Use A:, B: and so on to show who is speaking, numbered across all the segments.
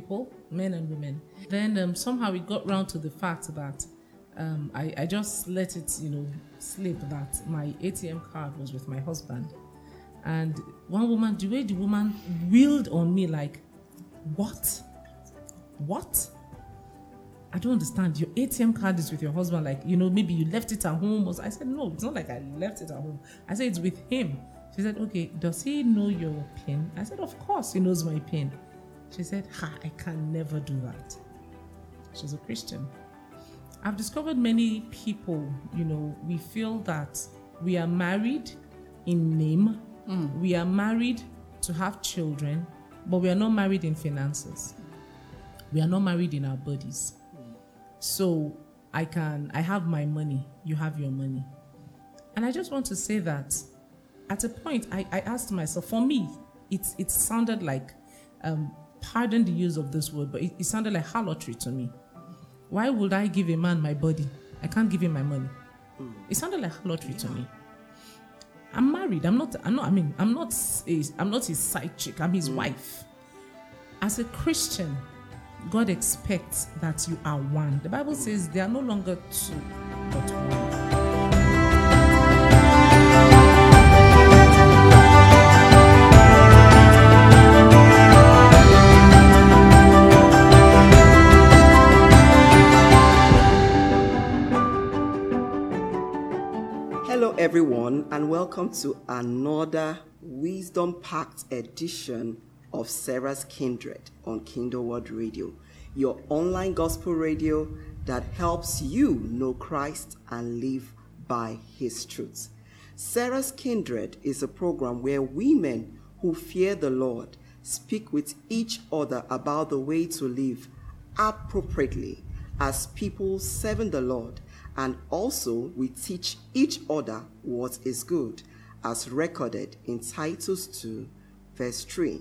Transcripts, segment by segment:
A: people, men and women. Then um, somehow we got round to the fact that um, I, I just let it, you know, slip that my ATM card was with my husband. And one woman, the way the woman wheeled on me, like, what? What? I don't understand. Your ATM card is with your husband. Like, you know, maybe you left it at home. I said, no, it's not like I left it at home. I said, it's with him. She said, okay, does he know your PIN? I said, of course he knows my PIN. She said, ha, I can never do that. She's a Christian. I've discovered many people, you know, we feel that we are married in name, mm. we are married to have children, but we are not married in finances. We are not married in our bodies. So I can, I have my money, you have your money. And I just want to say that at a point, I, I asked myself, for me, it, it sounded like, um, pardon the use of this word, but it, it sounded like harlotry to me. Why would I give a man my body? I can't give him my money. It sounded like harlotry to me. I'm married. I'm not. I'm not. I mean, I'm not. A, I'm not his side chick. I'm his mm. wife. As a Christian, God expects that you are one. The Bible says they are no longer two, but one.
B: Everyone, and welcome to another wisdom packed edition of Sarah's Kindred on Kingdom World Radio, your online gospel radio that helps you know Christ and live by his truths. Sarah's Kindred is a program where women who fear the Lord speak with each other about the way to live appropriately as people serving the Lord and also we teach each other what is good, as recorded in Titus 2, verse 3.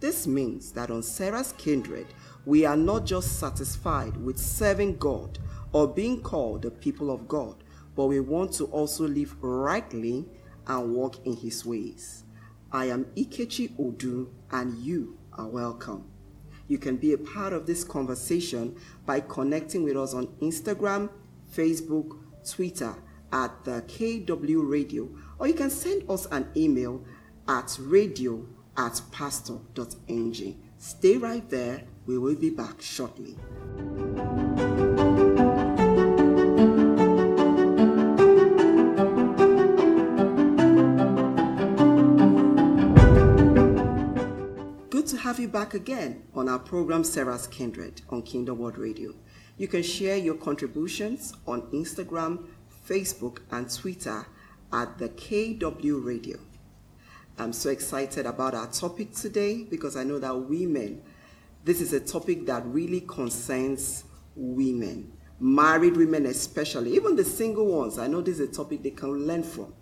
B: This means that on Sarah's kindred, we are not just satisfied with serving God or being called the people of God, but we want to also live rightly and walk in His ways. I am Ikechi Odu, and you are welcome. You can be a part of this conversation by connecting with us on Instagram, Facebook, Twitter at the KW Radio, or you can send us an email at radio at pastor.ng. Stay right there. We will be back shortly. Good to have you back again on our program Sarah's Kindred on Kingdom World Radio. You can share your contributions on Instagram, Facebook, and Twitter at the KW Radio. I'm so excited about our topic today because I know that women, this is a topic that really concerns women, married women especially, even the single ones. I know this is a topic they can learn from.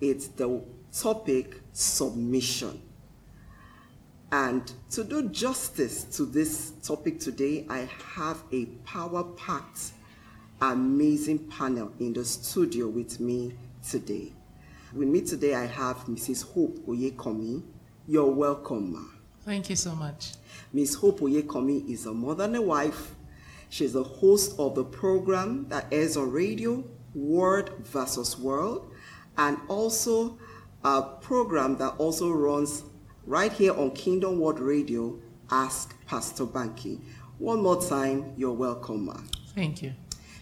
B: It's the topic submission. And to do justice to this topic today, I have a power packed, amazing panel in the studio with me today. With me today, I have Mrs. Hope Oyekanmi. You're welcome, ma.
A: Thank you so much.
B: Ms. Hope Oyekanmi is a mother and a wife. She's the host of the program that airs on radio, Word versus World, and also a program that also runs right here on Kingdom World Radio, Ask Pastor Banky. One more time, you're welcome, ma.
A: Thank you.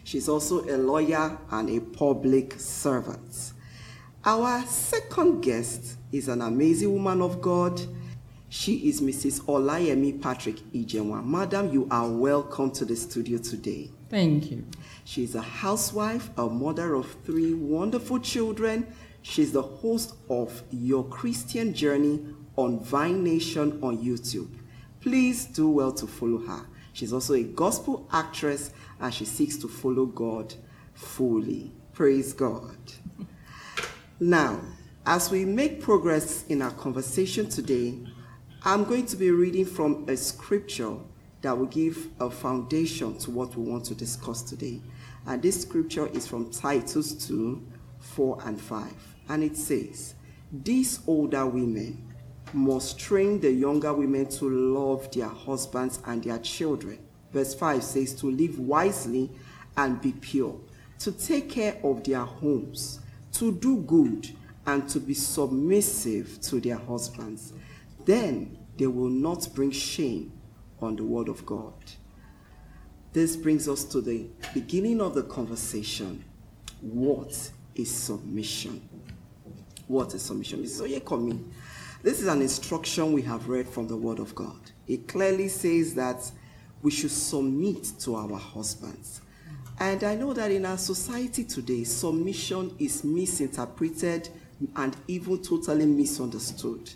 B: She's also a lawyer and a public servant. Our second guest is an amazing woman of God. She is Mrs. Olayemi Patrick Ijenwa. Madam, you are welcome to the studio today.
C: Thank you.
B: She's a housewife, a mother of three wonderful children. She's the host of Your Christian Journey on Vine Nation on YouTube. Please do well to follow her. She's also a gospel actress and she seeks to follow God fully. Praise God. Now, as we make progress in our conversation today, I'm going to be reading from a scripture that will give a foundation to what we want to discuss today. And this scripture is from Titus 2 4 and 5. And it says, These older women, must train the younger women to love their husbands and their children. Verse 5 says to live wisely and be pure, to take care of their homes, to do good, and to be submissive to their husbands. Then they will not bring shame on the word of God. This brings us to the beginning of the conversation. What is submission? What is submission? This is This is an instruction we have read from the Word of God. It clearly says that we should submit to our husbands. And I know that in our society today, submission is misinterpreted and even totally misunderstood.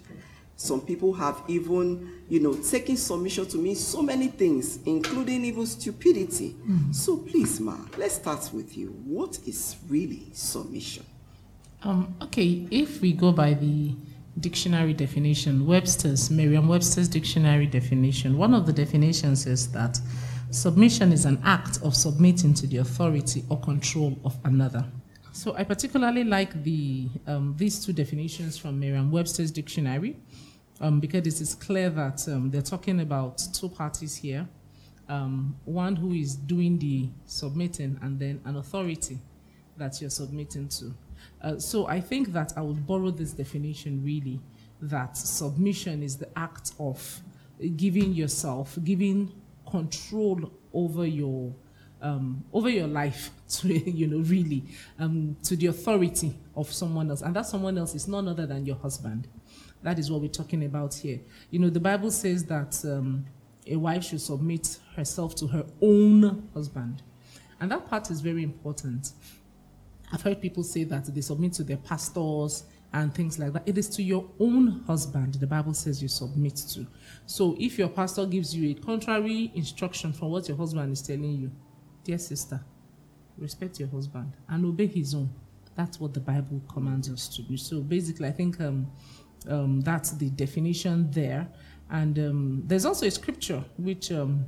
B: Some people have even, you know, taken submission to mean so many things, including even stupidity. Mm-hmm. So please, Ma, let's start with you. What is really submission?
A: Um, okay, if we go by the dictionary definition, Webster's, Merriam Webster's dictionary definition, one of the definitions is that submission is an act of submitting to the authority or control of another. So I particularly like the um, these two definitions from Merriam-Webster's dictionary um, because it is clear that um, they're talking about two parties here, um, one who is doing the submitting and then an authority that you're submitting to. Uh, so I think that I would borrow this definition really that submission is the act of giving yourself, giving control over your um, over your life to you know really um, to the authority of someone else, and that someone else is none other than your husband. That is what we're talking about here. You know, the Bible says that um, a wife should submit herself to her own husband, and that part is very important. I've heard people say that they submit to their pastors and things like that. It is to your own husband, the Bible says you submit to. So if your pastor gives you a contrary instruction from what your husband is telling you, dear sister, respect your husband and obey his own. That's what the Bible commands us to do. So basically, I think um, um, that's the definition there. And um, there's also a scripture which um,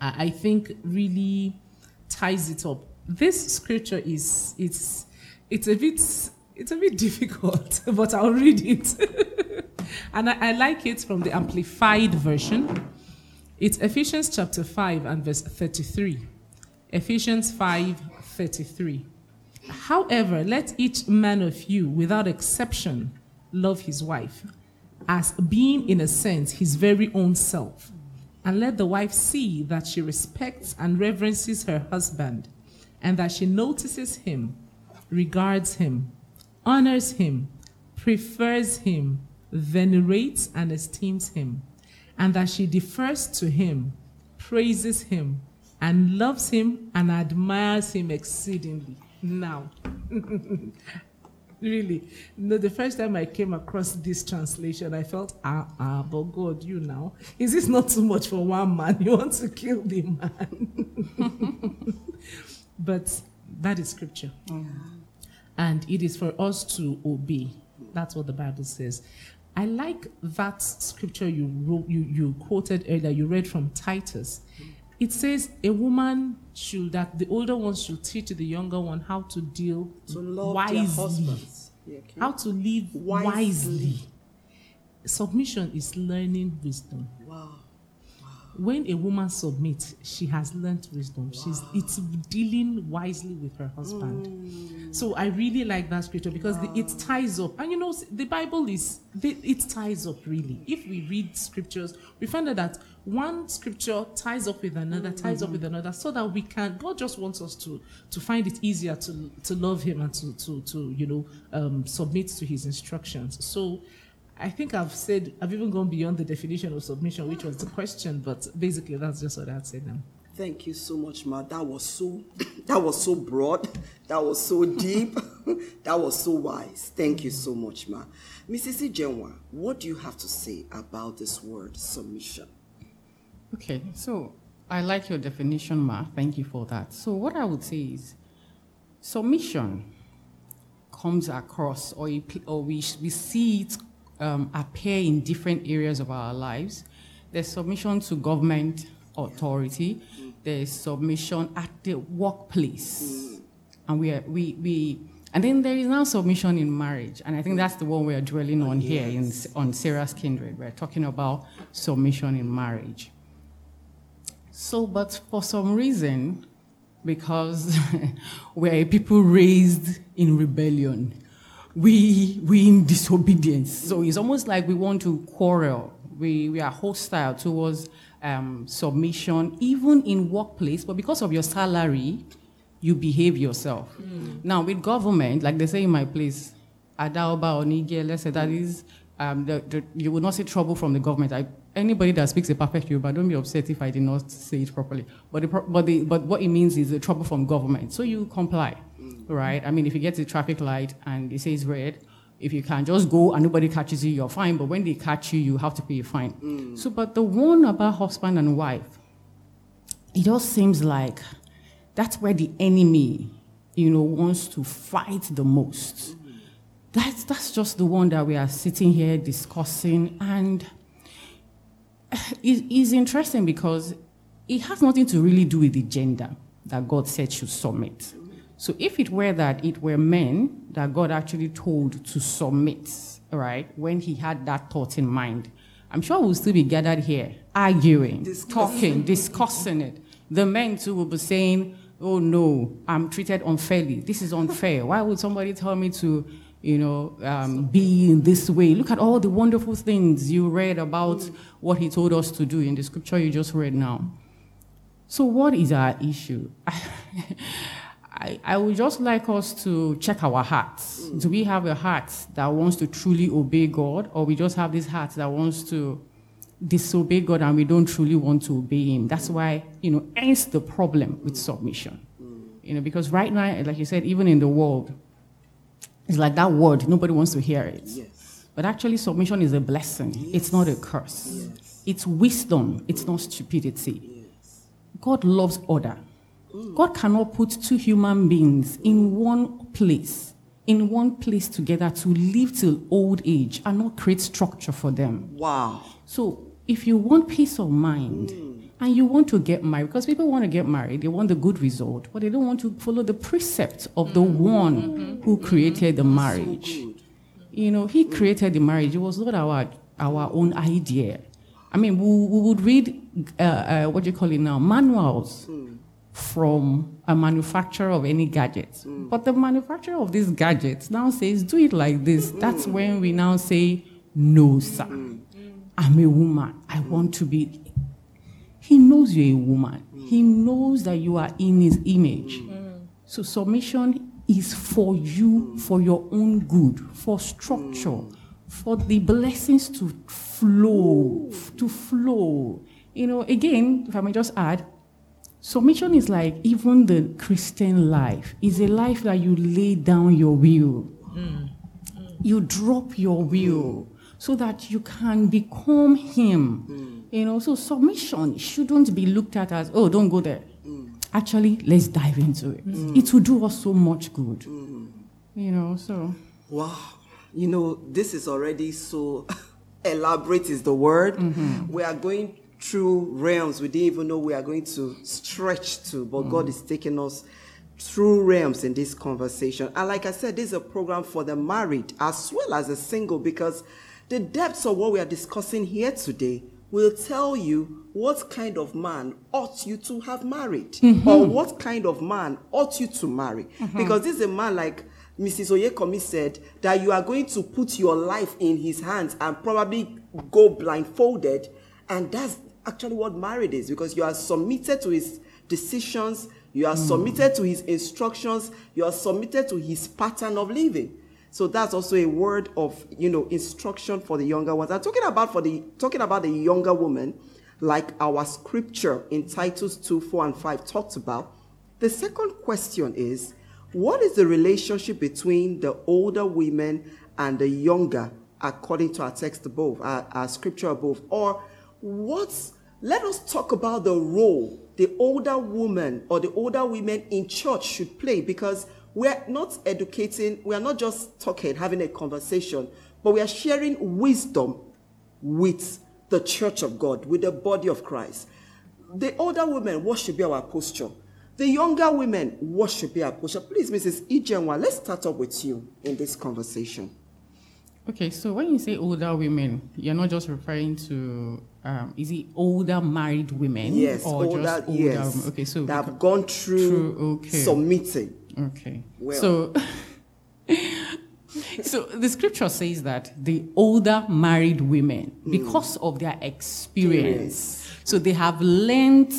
A: I, I think really ties it up. This scripture is it's it's a bit it's a bit difficult, but I'll read it. and I, I like it from the amplified version. It's Ephesians chapter 5 and verse 33. Ephesians 5 33. However, let each man of you, without exception, love his wife as being, in a sense, his very own self. And let the wife see that she respects and reverences her husband, and that she notices him, regards him, honors him, prefers him, venerates and esteems him, and that she defers to him, praises him, and loves him and admires him exceedingly. Now, really, the first time I came across this translation, I felt, ah, ah, but God, you now, is this not too much for one man? You want to kill the man. but that is scripture. And it is for us to obey. That's what the Bible says. I like that scripture you wrote, you, you quoted earlier, you read from Titus. It says a woman should that the older one should teach the younger one how to deal
B: to wisely,
A: yeah, how to live wisely. wisely. Submission is learning wisdom. When a woman submits, she has learned wisdom. Wow. She's it's dealing wisely with her husband. Mm. So I really like that scripture because wow. the, it ties up. And you know, the Bible is it ties up really. If we read scriptures, we find out that one scripture ties up with another, ties mm-hmm. up with another, so that we can. God just wants us to to find it easier to to love Him and to to to you know um, submit to His instructions. So I think I've said, I've even gone beyond the definition of submission, which was the question, but basically that's just what I'd say now.
B: Thank you so much, Ma. That was so, that was so broad, that was so deep, that was so wise. Thank you so much, Ma. Mrs. Ijenwa, what do you have to say about this word submission?
C: Okay, so I like your definition, Ma. Thank you for that. So what I would say is submission comes across, or, or we, we see it um, appear in different areas of our lives. There's submission to government authority. There's submission at the workplace. And we, are, we, we And then there is now submission in marriage, and I think that's the one we are dwelling on here in, on Sarah's kindred. We're talking about submission in marriage. So, but for some reason, because we're a people raised in rebellion, we we in disobedience. So it's almost like we want to quarrel. We we are hostile towards um, submission, even in workplace. But because of your salary, you behave yourself. Mm. Now, with government, like they say in my place, Adaoba or Niger, let's say that is, um, the, the, you will not see trouble from the government. I, anybody that speaks a perfect Yoruba, don't be upset if I did not say it properly. But, the, but, but what it means is the trouble from government. So you comply. Right? I mean, if you get to the traffic light and it says red, if you can just go and nobody catches you, you're fine. But when they catch you, you have to pay a fine. Mm. So, but the one about husband and wife, it just seems like that's where the enemy, you know, wants to fight the most. That's, that's just the one that we are sitting here discussing. And it is interesting because it has nothing to really do with the gender that God said should submit. So if it were that it were men that God actually told to submit, right, when he had that thought in mind, I'm sure we'll still be gathered here arguing, discussing. talking, discussing it. The men too will be saying, oh no, I'm treated unfairly. This is unfair. Why would somebody tell me to, you know, um, be in this way? Look at all the wonderful things you read about what he told us to do in the scripture you just read now. So, what is our issue? I, I would just like us to check our hearts. Do we have a heart that wants to truly obey God, or we just have this heart that wants to disobey God and we don't truly want to obey Him. That's why, you know, ends the problem with submission. You know, because right now, like you said, even in the world, it's like that word, nobody wants to hear it. Yes. But actually, submission is a blessing, yes. it's not a curse. Yes. It's wisdom, it's not stupidity. God loves order. Mm. God cannot put two human beings in one place, in one place together to live till old age and not create structure for them.
B: Wow.
C: So if you want peace of mind mm. and you want to get married, because people want to get married, they want the good result, but they don't want to follow the precepts of the mm-hmm. one mm-hmm. who created the marriage. So you know, he created the marriage. It was not our our own idea. I mean, we, we would read uh, uh, what do you call it now manuals mm. From a manufacturer of any gadget, mm. but the manufacturer of these gadgets now says, "Do it like this." Mm. That's when we now say, "No, sir." Mm. I'm a woman. I mm. want to be. He knows you're a woman. Mm. He knows that you are in his image. Mm. So submission is for you, for your own good, for structure, for the blessings to flow, to flow. You know, again, if I may just add, submission is like even the Christian life is a life that you lay down your will. You drop your will so that you can become Him. Mm. You know, so submission shouldn't be looked at as, oh, don't go there. Mm. Actually, let's dive into it. Mm. It will do us so much good. You know, so.
B: Wow. You know, this is already so elaborate, is the word. Mm-hmm. We are going through realms we didn't even know we are going to stretch to, but God is taking us through realms in this conversation. And like I said, this is a program for the married as well as the single because the depths of what we are discussing here today will tell you what kind of man ought you to have married mm-hmm. or what kind of man ought you to marry. Mm-hmm. Because this is a man like Mrs. Oyekanmi said that you are going to put your life in his hands and probably go blindfolded. And that's actually what married is because you are submitted to his decisions, you are mm. submitted to his instructions, you are submitted to his pattern of living. So that's also a word of, you know, instruction for the younger ones. I'm talking about for the talking about the younger woman, like our scripture in Titus 2, 4, and 5 talks about. The second question is, what is the relationship between the older women and the younger, according to our text above, our, our scripture above? Or what's let us talk about the role the older woman or the older women in church should play because we're not educating, we are not just talking, having a conversation, but we are sharing wisdom with the church of God, with the body of Christ. The older women, what should be our posture? The younger women, what should be our posture? Please, Mrs. Ijenwa, let's start up with you in this conversation.
C: Okay, so when you say older women, you're not just referring to um, is it older married women?
B: Yes,
C: or
B: older,
C: just older
B: yes.
C: Okay, so
B: that have gone through,
C: Through, okay.
B: submitting.
C: Okay.
B: Well.
C: So, so the scripture says that the older married women, because of their experience, so they have learned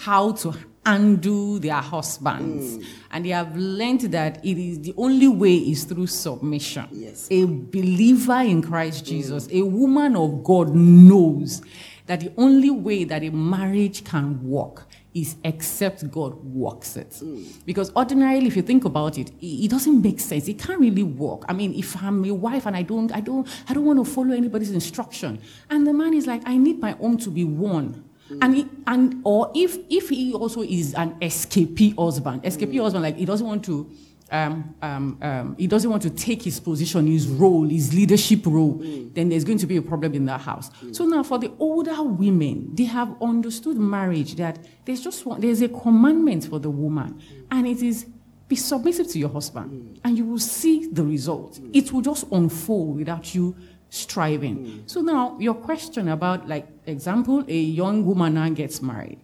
C: how to undo their husbands, mm. and they have learned that it is the only way is through submission.
B: Yes.
C: A believer in Christ Jesus, a woman of God knows that the only way that a marriage can work is except God works it. Mm. Because ordinarily, if you think about it, it, it doesn't make sense. It can't really work. I mean, if I'm a wife and I don't, I don't, I don't want to follow anybody's instruction, and the man is like, I need my own to be won. Mm. And he, and or if if he also is an escapee husband, escapee mm. husband, like he doesn't want to um, um, um, he doesn't want to take his position, his role, his leadership role, mm. then there's going to be a problem in that house. So now, for the older women, they have understood marriage that there's just one, there's a commandment for the woman, and it is be submissive to your husband, and you will see the result. It will just unfold without you striving. Hmm. So now, your question about, like, example, a young woman now gets married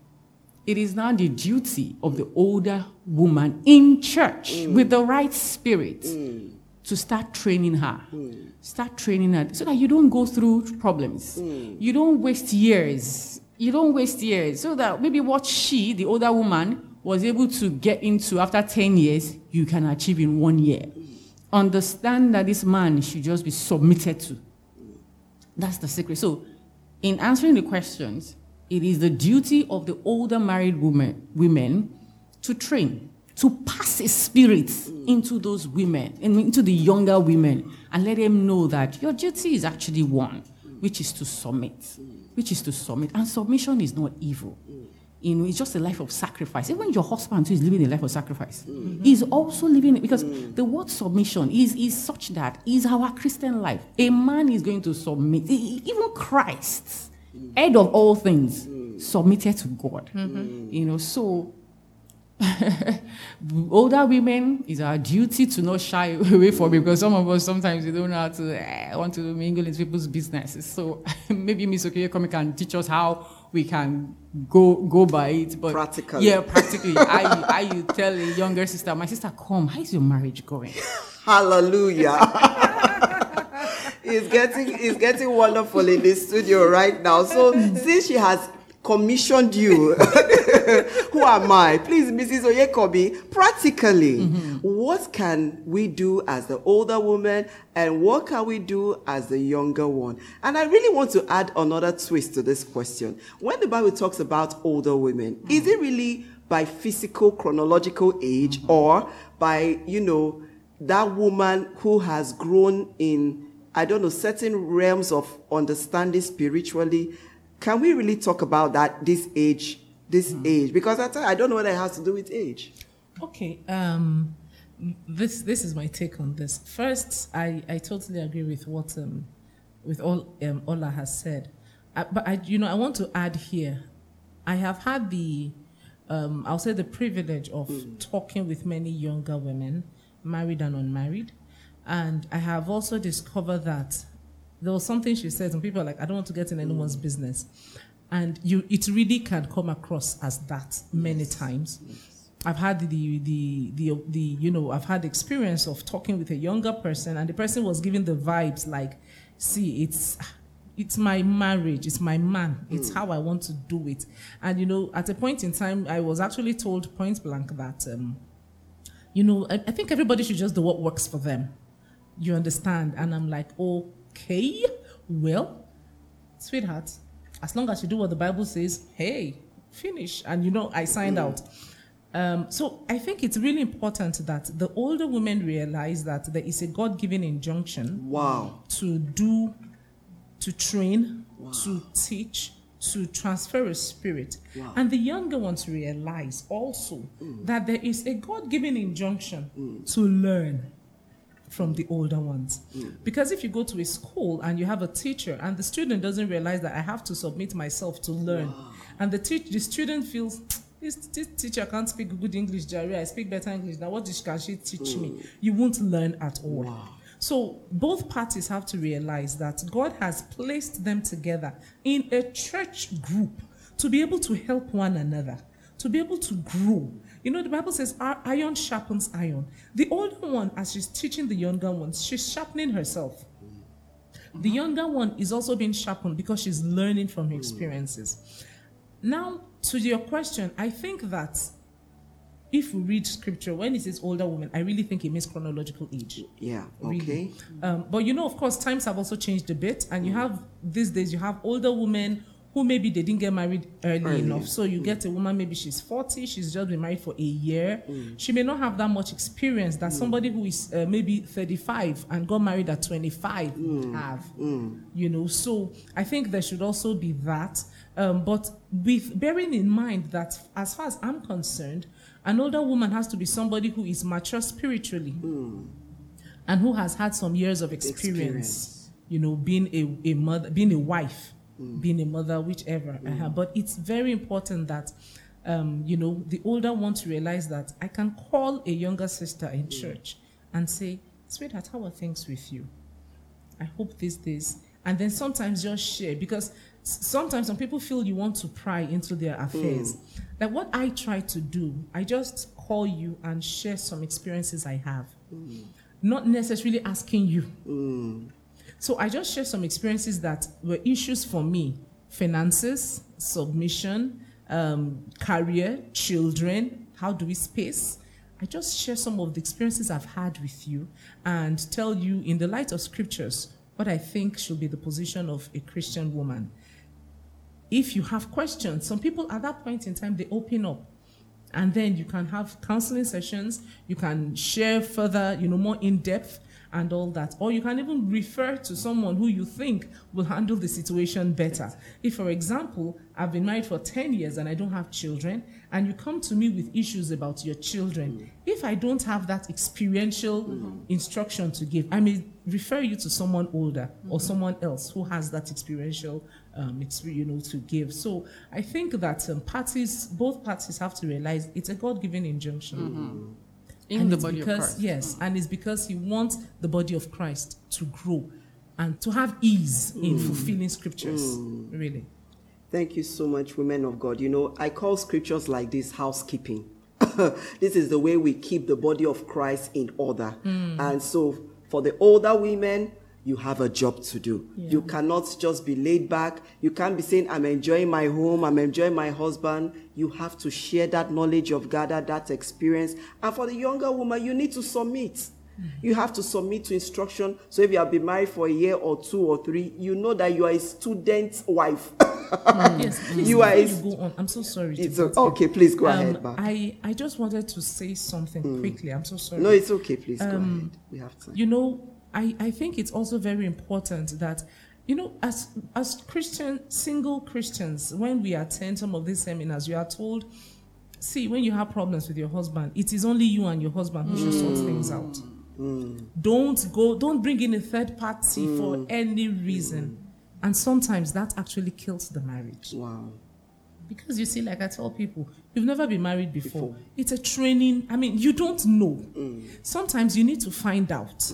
C: it is now the duty of the older woman in church hmm. with the right spirit hmm. to start training her. Start training her so that you don't go through problems. You don't waste years. You don't waste years. So that maybe what she, the older woman, was able to get into after 10 years, you can achieve in one year. Understand that this man should just be submitted to. That's the secret. So, in answering the questions, it is the duty of the older married women, women to train, to pass a spirit into those women, and into the younger women, and let them know that your duty is actually one, which is to submit, which is to submit. And submission is not evil. You know, it's just a life of sacrifice. Even your husband too is living a life of sacrifice. He's also living it because the word submission is, is such that is our Christian life. A man is going to submit. Even Christ, head of all things, submitted to God. You know, so older women is our duty to not shy away from it because some of us sometimes we don't know how to eh, want to mingle into people's businesses. So maybe Miss Oyekanmi can teach us how we can go go by it. But
B: Practically.
C: yeah, practically. I I you tell a younger sister, my sister, come, how's your marriage going?
B: Hallelujah. it's getting it's getting wonderful in this studio right now. So since she has commissioned you, who am I? Please, Mrs. Oyekanmi, practically, mm-hmm. what can we do as the older woman and what can we do as the younger one? And I really want to add another twist to this question. When the Bible talks about older women, mm-hmm. is it really by physical chronological age mm-hmm. or by, you know, that woman who has grown in, I don't know, certain realms of understanding spiritually. Can we really talk about that, this age, this age? Because I, I don't know what it has to do with age.
A: Okay. Um, this this is my take on this. First, I, I totally agree with what um, with all um, Ola has said, uh, but I you know I want to add here. I have had the um, I'll say the privilege of talking with many younger women, married and unmarried, and I have also discovered that there was something she said, and people are like, I don't want to get in anyone's business, and you it really can come across as that many times. I've had the, the the the you know I've had experience of talking with a younger person, and the person was giving the vibes like, "See, it's it's my marriage, it's my man, it's how I want to do it." And you know, at a point in time, I was actually told point blank that, um, you know, I, I think everybody should just do what works for them. You understand? And I'm like, okay, well, sweetheart, as long as you do what the Bible says, hey, finish. And you know, I signed out. Um, so I think it's really important that the older women realize that there is a God given injunction
B: Wow.
A: to do, to train, to teach, to transfer a spirit. And the younger ones realize also that there is a God given injunction to learn from the older ones. Because if you go to a school and you have a teacher and the student doesn't realize that I have to submit myself to learn, and the teach the student feels this, this teacher can't speak good English, Jerry. I speak better English. Now, what can she teach me? Mm. You won't learn at all.
B: Wow.
A: So both parties have to realize that God has placed them together in a church group to be able to help one another, to be able to grow. You know, the Bible says iron sharpens iron. The older one, as she's teaching the younger ones, she's sharpening herself. The younger one is also being sharpened because she's learning from her experiences. Now, to your question, I think that if we read scripture, when it says older woman, I really think it means chronological age.
B: Yeah.
A: Really.
B: Okay.
A: Um, but you know, of course, times have also changed a bit, and you have these days you have older women who maybe they didn't get married early,
B: Early.
A: enough. So you get mm. a woman maybe she's forty, she's just been married for a year. Mm. She may not have that much experience that mm. somebody who is uh, maybe thirty-five and got married at twenty-five would have. You know, so I think there should also be that. Um, but with bearing in mind that, as far as I'm concerned, an older woman has to be somebody who is mature spiritually and who has had some years of experience,
B: Experience.
A: you know, being a, a mother, being a wife, Mm. being a mother, whichever. Mm. uh-huh. But it's very important that, um, you know, the older one to realize that I can call a younger sister in mm. church and say, sweetheart, how are things with you? I hope these days. And then sometimes just share because sometimes some people feel you want to pry into their affairs. Like what I try to do, I just call you and share some experiences I have, not necessarily asking you. So I just share some experiences that were issues for me finances, submission, um, career, children, how do we space? I just share some of the experiences I've had with you and tell you, in the light of scriptures, what I think should be the position of a Christian woman. If you have questions, some people at that point in time they open up and then you can have counseling sessions you can share further you know more in depth and all that or you can even refer to someone who you think will handle the situation better if for example i've been married for 10 years and i don't have children and you come to me with issues about your children if i don't have that experiential instruction to give i may refer you to someone older or someone else who has that experiential um, you know, to give. So I think that um, parties, both parties, have to realize it's a God-given injunction.
C: In
A: And
C: the body of
A: because,
C: Christ.
A: Yes, and it's because He wants the body of Christ to grow and to have ease in mm. fulfilling scriptures. Mm. Really.
B: Thank you so much, women of God. You know, I call scriptures like this housekeeping. this is the way we keep the body of Christ in order. Mm. And so, for the older women, you have a job to do. You cannot just be laid back. You can't be saying, I'm enjoying my home, I'm enjoying my husband. You have to share that knowledge of gathered, that experience. And for the younger woman, you need to submit. You have to submit to instruction. So if you have been married for a year or two or three, you know that you are a student wife.
A: yes, please,
B: You are a-
A: you go on. I'm so sorry.
B: It's
A: cut
B: o-
A: you.
B: okay, please go
A: Um,
B: ahead, ma.
A: I, I just wanted to say something quickly. I'm so sorry.
B: No, it's okay. Please go
A: Um,
B: ahead. We have time.
A: you know I, I think it's also very important that you know as as christian single christians when we attend some of these seminars you are told see when you have problems with your husband it is only you and your husband who should sort mm. things out mm. don't go don't bring in a third party mm. for any reason and sometimes that actually kills the marriage
B: Wow.
A: because you see, like I tell people, you've never been married before.
B: Before.
A: It's a training. I mean, you don't know. Sometimes you need to find out.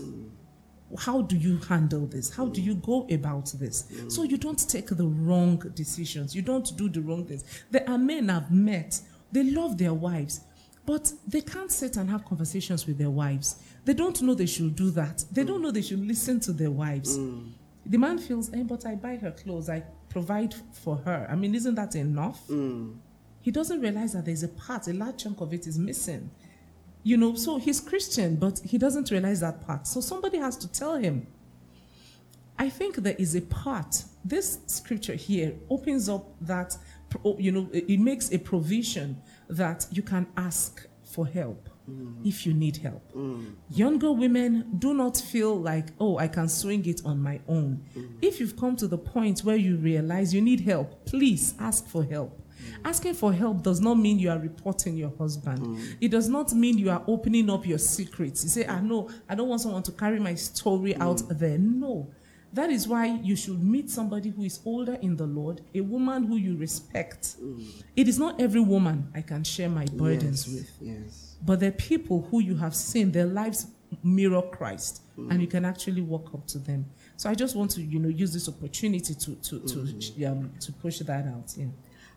A: How do you handle this? How do you go about this? So you don't take the wrong decisions. You don't do the wrong things. There are men I've met, they love their wives, but they can't sit and have conversations with their wives. They don't know they should do that. They don't know they should listen to their wives. The man feels, eh, but I buy her clothes, I provide for her. I mean, isn't that enough? He doesn't realize that there's a part, a large chunk of it is missing. You know, so he's Christian, but he doesn't realize that part. So somebody has to tell him. I think there is a part. This scripture here opens up that, you know, it makes a provision that you can ask for help mm. if you need help. Mm. Younger women do not feel like, oh, I can swing it on my own. Mm. If you've come to the point where you realize you need help, please ask for help. Mm. Asking for help does not mean you are reporting your husband. Mm. It does not mean you are opening up your secrets. You say, I know, I don't want someone to carry my story mm. out there. No. That is why you should meet somebody who is older in the Lord, a woman who you respect. It is not every woman I can share my burdens
B: yes,
A: with,
B: Yes.
A: but the people who you have seen their lives mirror Christ, and you can actually walk up to them. So I just want to, you know, use this opportunity to to to mm-hmm. um, to push that out. Yeah.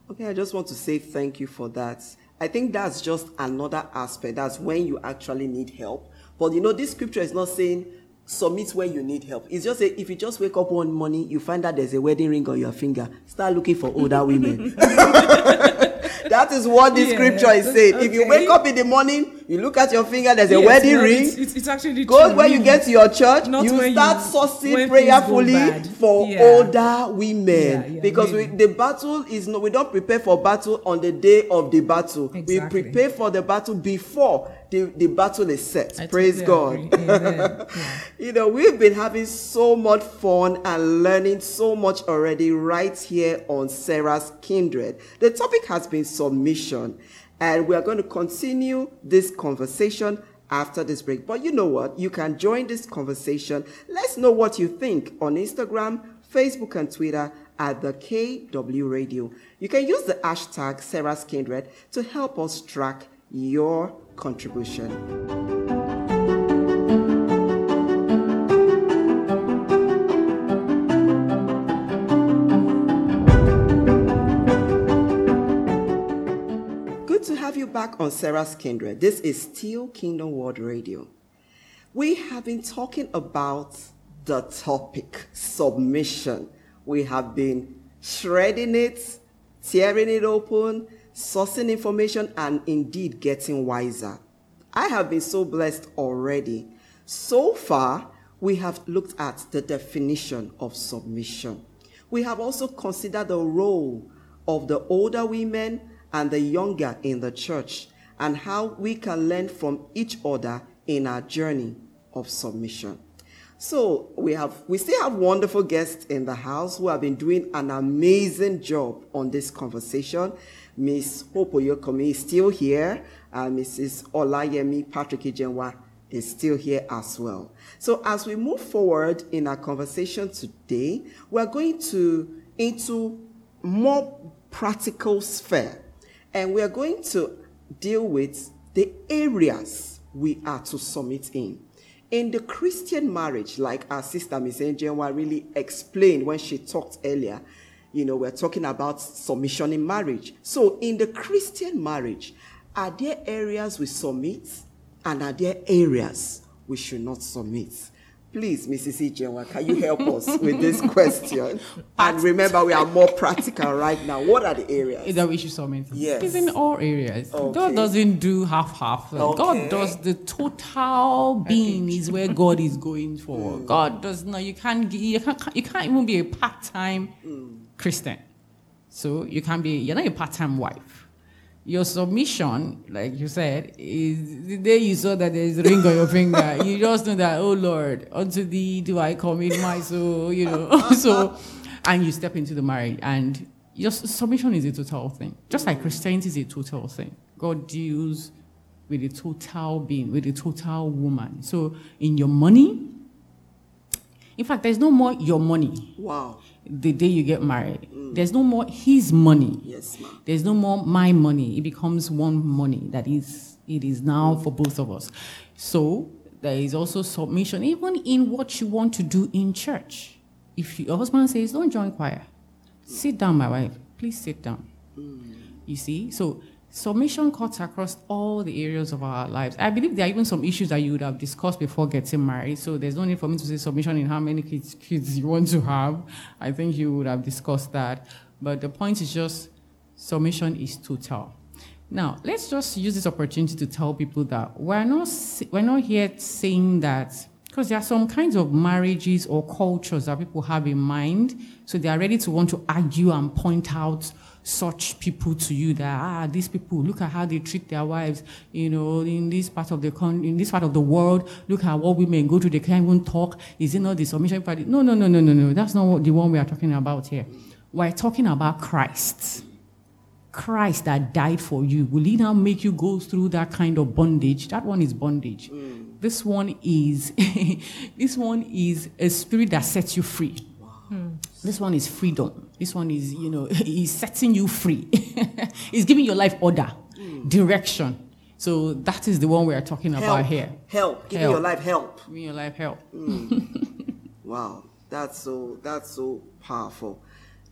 B: Okay, I just want to say thank you for that. I think that's just another aspect. That's when you actually need help. But you know, this scripture is not saying submit when you need help. It's just a, if you just wake up one morning, you find that there's a wedding ring on your finger, start looking for older women. that is what the
A: Yes,
B: scripture is saying. If you
A: okay.
B: wake up in the morning, you look at your finger, there's a
A: Yes,
B: wedding
A: no,
B: ring.
A: It's, it's, it's actually
B: Go
A: true,
B: when you get to your church,
A: Not
B: you start
A: you-
B: sourcing
A: when things go
B: prayerfully for
A: Yeah.
B: older women.
A: Yeah, yeah,
B: because we, the battle is no we don't prepare for battle on the day of the battle.
A: Exactly.
B: we prepare for the battle before the, the battle is set.
A: I
B: praise god. you know we've been having so much fun and learning so much already right here on sarah's kindred. The topic has been submission and we are going to continue this conversation after this break. But you know what? You can join this conversation. Let's know what you think on instagram facebook and twitter at the kw radio. You can use the hashtag sarah's kindred to help us track your contribution you back on Sarah's Kindred. This is still Kingdom World Radio. We have been talking about the topic submission. We have been shredding it, tearing it open, sourcing information, and indeed getting wiser. I have been so blessed already. So far, we have looked at the definition of submission. We have also considered the role of the older women and the younger in the church and how we can learn from each other in our journey of submission. So we have we still have wonderful guests in the house who have been doing an amazing job on this conversation. Miss Hope Oyokomi is still here, and Mrs. Olayemi Patrick Ijenwa is still here as well. So as we move forward in our conversation today, we're going to into more practical sphere, and we are going to deal with the areas we are to submit in. In the Christian marriage, like our sister Miss Ijenwa really explained when she talked earlier, you know, we're talking about submission in marriage. So, in the Christian marriage, are there areas we submit and are there areas we should not submit? Please, Mrs. Ijenwa, can you help us with this question? And remember, we are more practical right now. What are the areas?
C: Is that we should submit?
B: Yes.
C: It's in all areas.
B: Okay.
C: God doesn't do half half.
B: Okay.
C: God does the total being is where God is going for. Hmm. God does not. You can't. You can't. You can't even be a part time hmm. Christian. So you can't be. You're not a part time wife. Your submission, like you said, is the day you saw that there's a ring on your finger. You just know that, oh Lord, unto thee do I commit my soul. You know. so, and you step into the marriage, and your submission is a total thing. Just like Christianity is a total thing. God deals with a total being, with a total woman. So, in your money, in fact, there's no more your money
B: wow.
C: The day you get married. There's no more his money.
B: Yes, ma'am.
C: There's no more my money. It becomes one money that is it is now for both of us. So there is also submission, even in what you want to do in church. If your husband says, "Don't join choir," sit down, my wife. Please sit down. Hmm. You see, so submission cuts across all the areas of our lives. I believe there are even some issues that you would have discussed before getting married. So there's no need for me to say submission in how many kids, kids you want to have. I think you would have discussed that. But the point is just submission is total. Now, let's just use this opportunity to tell people that we're not, we're not here saying that because there are some kinds of marriages or cultures that people have in mind. So they are ready to want to argue and point out such people to you that ah these people look at how they treat their wives you know in this part of the con- in this part of the world look at what women go through they can't even talk. Is it not the submission party no no no no no no. That's not what the one we are talking about here. We're talking about christ. Christ that died for you, will he now make you go through that kind of bondage? That one is bondage. This one is this one is a spirit that sets you free. Hmm. This one is freedom. This one is, you know, he's setting you free. he's giving your life order, hmm. direction. So that is the one we are talking
B: Help.
C: about here.
B: Help. Giving your life help.
C: Giving your life help. Hmm.
B: Wow, that's so that's so powerful.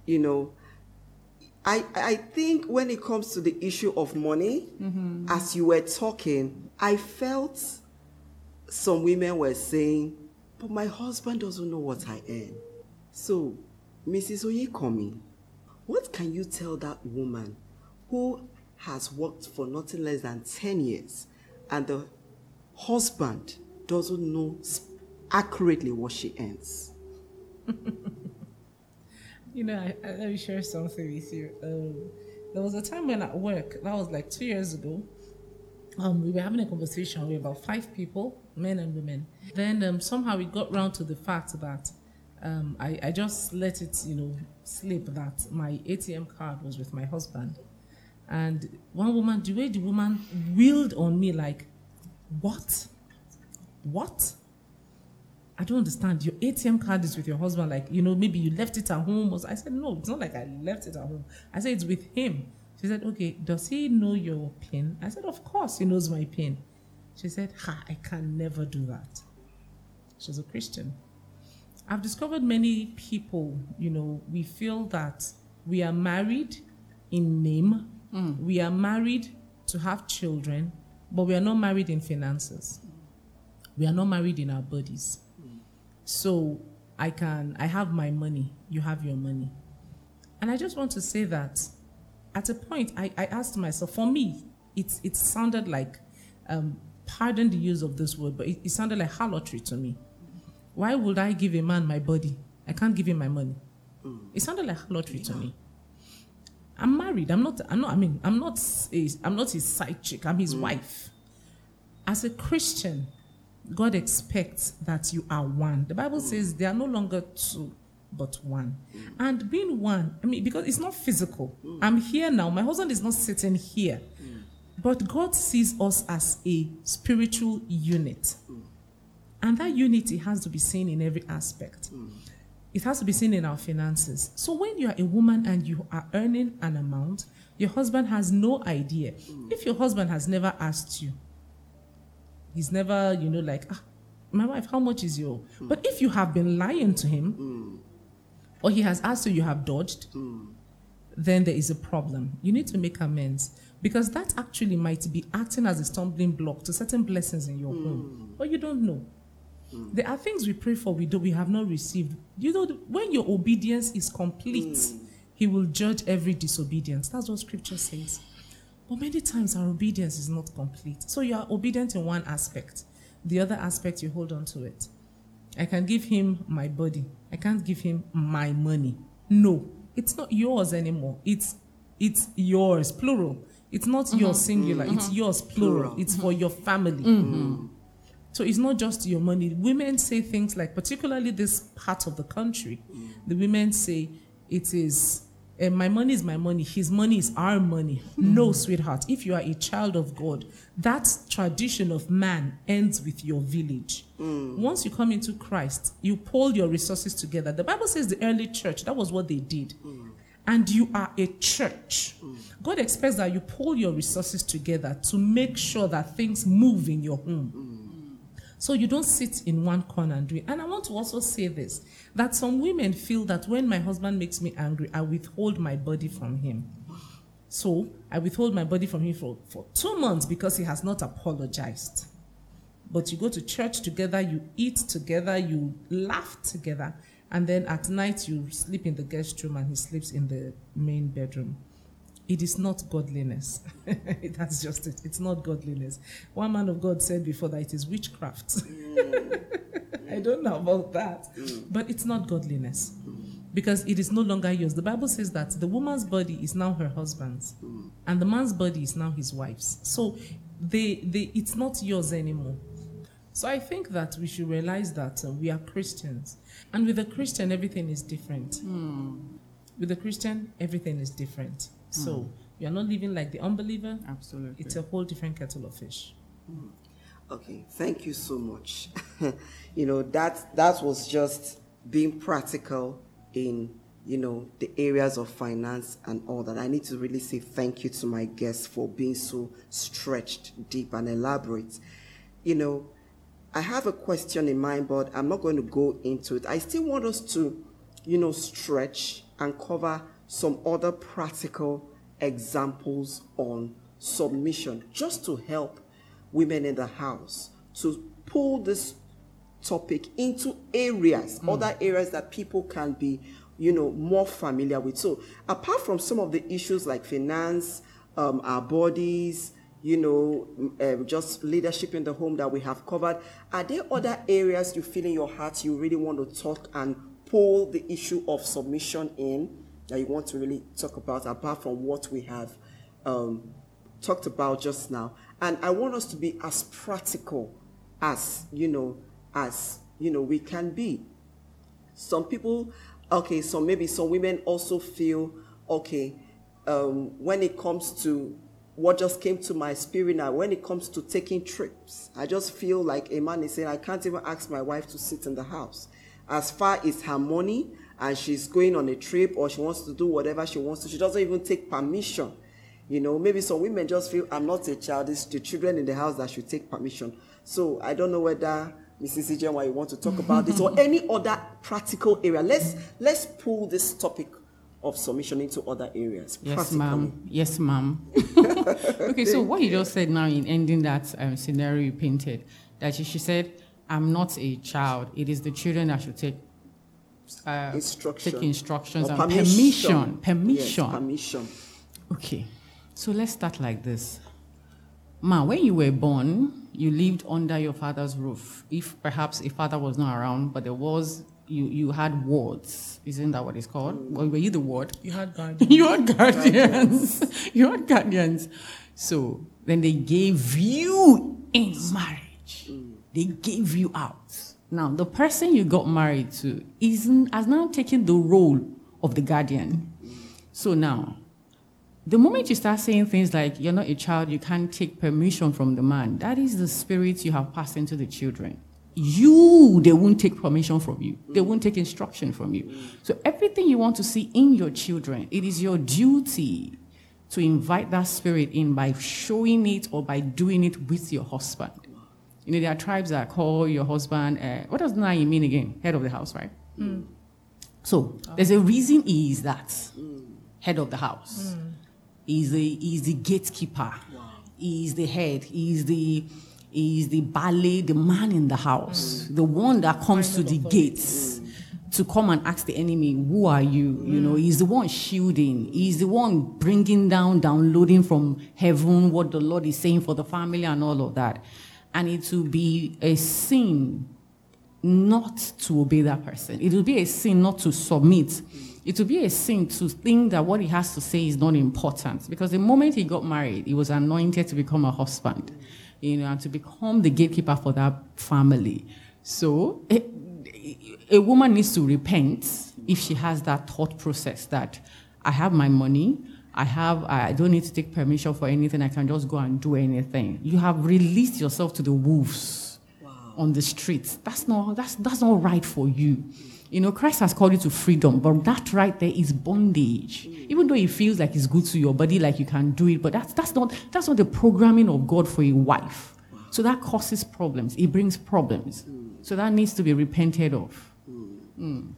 B: You know, I I think when it comes to the issue of money, mm-hmm. as you were talking, I felt some women were saying, "But my husband doesn't know what I earn." So, Mrs. Oyekanmi, what can you tell that woman who has worked for nothing less than 10 years and the husband doesn't know accurately what she earns?
A: You know, I, I, let me share something with you. Um, there was a time when at work, that was like two years ago, um, we were having a conversation with about five people, men and women. Then um, somehow we got round to the fact that um, I, I just let it, you know, slip that my ATM card was with my husband. And one woman, the way the woman wheeled on me like, what? What? I don't understand. Your ATM card is with your husband. Like, you know, maybe you left it at home. I said, no, it's not like I left it at home. I said, it's with him. She said, okay, does he know your PIN? I said, of course he knows my PIN. She said, ha, I can never do that. She's a Christian. I've discovered many people, you know, we feel that we are married in name, we are married to have children, but we are not married in finances. We are not married in our bodies. So I can, I have my money, you have your money. And I just want to say that at a point, I, I asked myself, for me, it, it sounded like, um, pardon the use of this word, but it, it sounded like harlotry to me. Why would I give a man my body? I can't give him my money. It sounded like harlotry to me. I'm married. I'm not. I'm not. I mean, I'm not. A, I'm not his side chick. I'm his mm. wife. As a Christian, God expects that you are one. The Bible mm. says they are no longer two, but one. Mm. And being one, I mean, because it's not physical. I'm here now. My husband is not sitting here. But God sees us as a spiritual unit. And that unity has to be seen in every aspect. Hmm. It has to be seen in our finances. So when you are a woman and you are earning an amount, your husband has no idea. Hmm. If your husband has never asked you, he's never, you know, like, ah, my wife, how much is your? Hmm. But if you have been lying to him, or he has asked you, you have dodged, then there is a problem. You need to make amends because that actually might be acting as a stumbling block to certain blessings in your home, but you don't know. There are things we pray for we do we have not received. You know, when your obedience is complete, hmm. He will judge every disobedience. That's what Scripture says. But many times our obedience is not complete. So you are obedient in one aspect, the other aspect you hold on to it. I can give him my body. I can't give him my money. No, it's not yours anymore. It's it's yours, plural. It's not yours mm-hmm. singular. Mm-hmm. It's yours plural.
B: Plural.
A: It's for your family. Mm-hmm. So it's not just your money. Women say things like, particularly this part of the country, mm. the women say it is. eh, my money is my money. His money is our money. No, mm. sweetheart. If you are a child of God, that tradition of man ends with your village. Mm. Once you come into Christ, you pull your resources together. The Bible says the early church, that was what they did. And you are a church. God expects that you pull your resources together to make sure that things move in your home. So you don't sit in one corner and do it. And I want to also say this that some women feel that when my husband makes me angry, I withhold my body from him. So I withhold my body from him for, for two months because he has not apologized. But you go to church together, you eat together, you laugh together, and then at night you sleep in the guest room and he sleeps in the main bedroom. It is not godliness. That's just it. It's not godliness. One man of God said before that it is witchcraft. I don't know about that. But it's not godliness. Because it is no longer yours. The Bible says that the woman's body is now her husband's, and the man's body is now his wife's. So they, they, it's not yours anymore. So I think that we should realize that uh, we are Christians. And with a Christian, everything is different. With a Christian, everything is different. So hmm. you're not living like the unbeliever.
C: Absolutely.
A: It's a whole different kettle of fish. Hmm.
B: Okay, thank you so much. you know, that that was just being practical in you know the areas of finance and all that. I need to really say thank you to my guests for being so stretched, deep, and elaborate. You know, I have a question in mind, but I'm not going to go into it. I still want us to, you know, stretch and cover some other practical examples on submission just to help women in the house to pull this topic into areas, mm. other areas that people can be, you know, more familiar with. So, apart from some of the issues like finance, um, our bodies, you know, um, just leadership in the home that we have covered, are there other areas you feel in your heart you really want to talk and pull the issue of submission in that you want to really talk about apart from what we have um, talked about just now? And I want us to be as practical as, you know, as, you know, we can be. Some people, okay, so maybe some women also feel, okay, um, when it comes to what just came to my spirit now, when it comes to taking trips, I just feel like a man is saying, I can't even ask my wife to sit in the house. As far as her money and she's going on a trip or she wants to do whatever she wants to, she doesn't even take permission you know, maybe some women just feel I'm not a child, it's the children in the house that should take permission. So I don't know whether Mrs. Ijenwa, you want to talk about this or any other practical area. Let's let's pull this topic of submission into other areas.
C: Yes, ma'am. Yes, ma'am. okay, so what you just said now in ending that um, scenario you painted, that she, she, said, "I'm not a child. It is the children that should take." Uh, Instruction. Take instructions or and permission. Permission. Permission.
B: Yes, permission.
C: Okay. So let's start like this. Ma, when you were born, you lived under your father's roof. If perhaps a father was not around, but there was, you, you had wards. Isn't that what it's called? Mm. Were you the ward?
A: You had guardians.
C: you had guardians. you had guardians. So then they gave you in marriage. Mm. They gave you out. Now, the person you got married to isn't, has now taken the role of the guardian. So now, the moment you start saying things like, you're not a child, you can't take permission from the man, that is the spirit you have passed into the children. You, they won't take permission from you. They won't take instruction from you. So everything you want to see in your children, it is your duty to invite that spirit in by showing it or by doing it with your husband. You know, there are tribes that call your husband, uh, what does Nai mean again? Head of the house, right? Mm. So there's a reason he is that head of the house. Mm. He's the, he's the gatekeeper. Wow. He's the head. He's the, he's the ballet, the man in the house, mm. the one that comes to the gates. Mm. To come and ask the enemy, who are you? Mm. You know, he's the one shielding. He's the one bringing down, downloading from heaven what the Lord is saying for the family and all of that. And it will be a sin not to obey that person. It will be a sin not to submit. It will be a sin to think that what he has to say is not important because the moment he got married, he was anointed to become a husband, you know, and to become the gatekeeper for that family. So a, a woman needs to repent if she has that thought process that I have my money, I have I don't need to take permission for anything, I can just go and do anything. You have released yourself to the wolves wow. on the streets. That's not that's that's not right for you. You know, Christ has called you to freedom, but that right there is bondage. Mm. Even though it feels like it's good to your body, like you can do it, but that's that's not that's not the programming of God for a wife. Wow. So that causes problems. It brings problems. Mm. So that needs to be repented of.
B: Mm.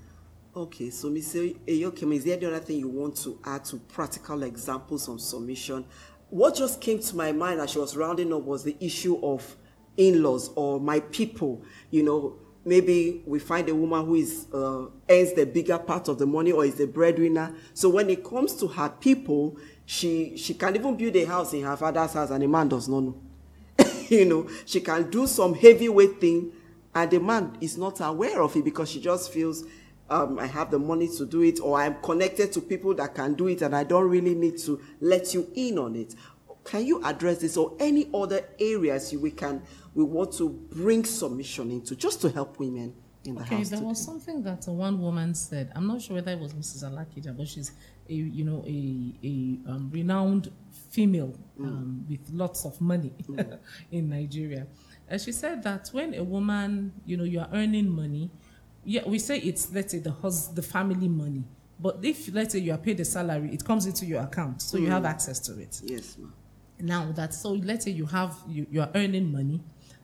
B: Okay, so Mr. Oyekanmi, is there any other thing you want to add to practical examples on submission? What just came to my mind as she was rounding up was the issue of in-laws or my people, you know, maybe we find a woman who is uh, earns the bigger part of the money or is the breadwinner. So when it comes to her people, she she can even build a house in her father's house, and the man does not know. you know, she can do some heavyweight thing, and the man is not aware of it because she just feels. Um, I have the money to do it, or I'm connected to people that can do it, and I don't really need to let you in on it. Can you address this or any other areas we can we want to bring submission into just to help women in the
A: Okay,
B: house
A: there
B: today.
A: was something that one woman said. I'm not sure whether it was Mrs. Alakija, but she's a you know a a um, renowned female um, with lots of money in Nigeria. And she said that when a woman, you know, you are earning money, yeah, we say it's let's say the hus- the family money. But if let's say you are paid a salary, it comes into your account, so you have mm. access to it.
B: Yes, ma'am.
A: Now that so let's say you have you, you are earning money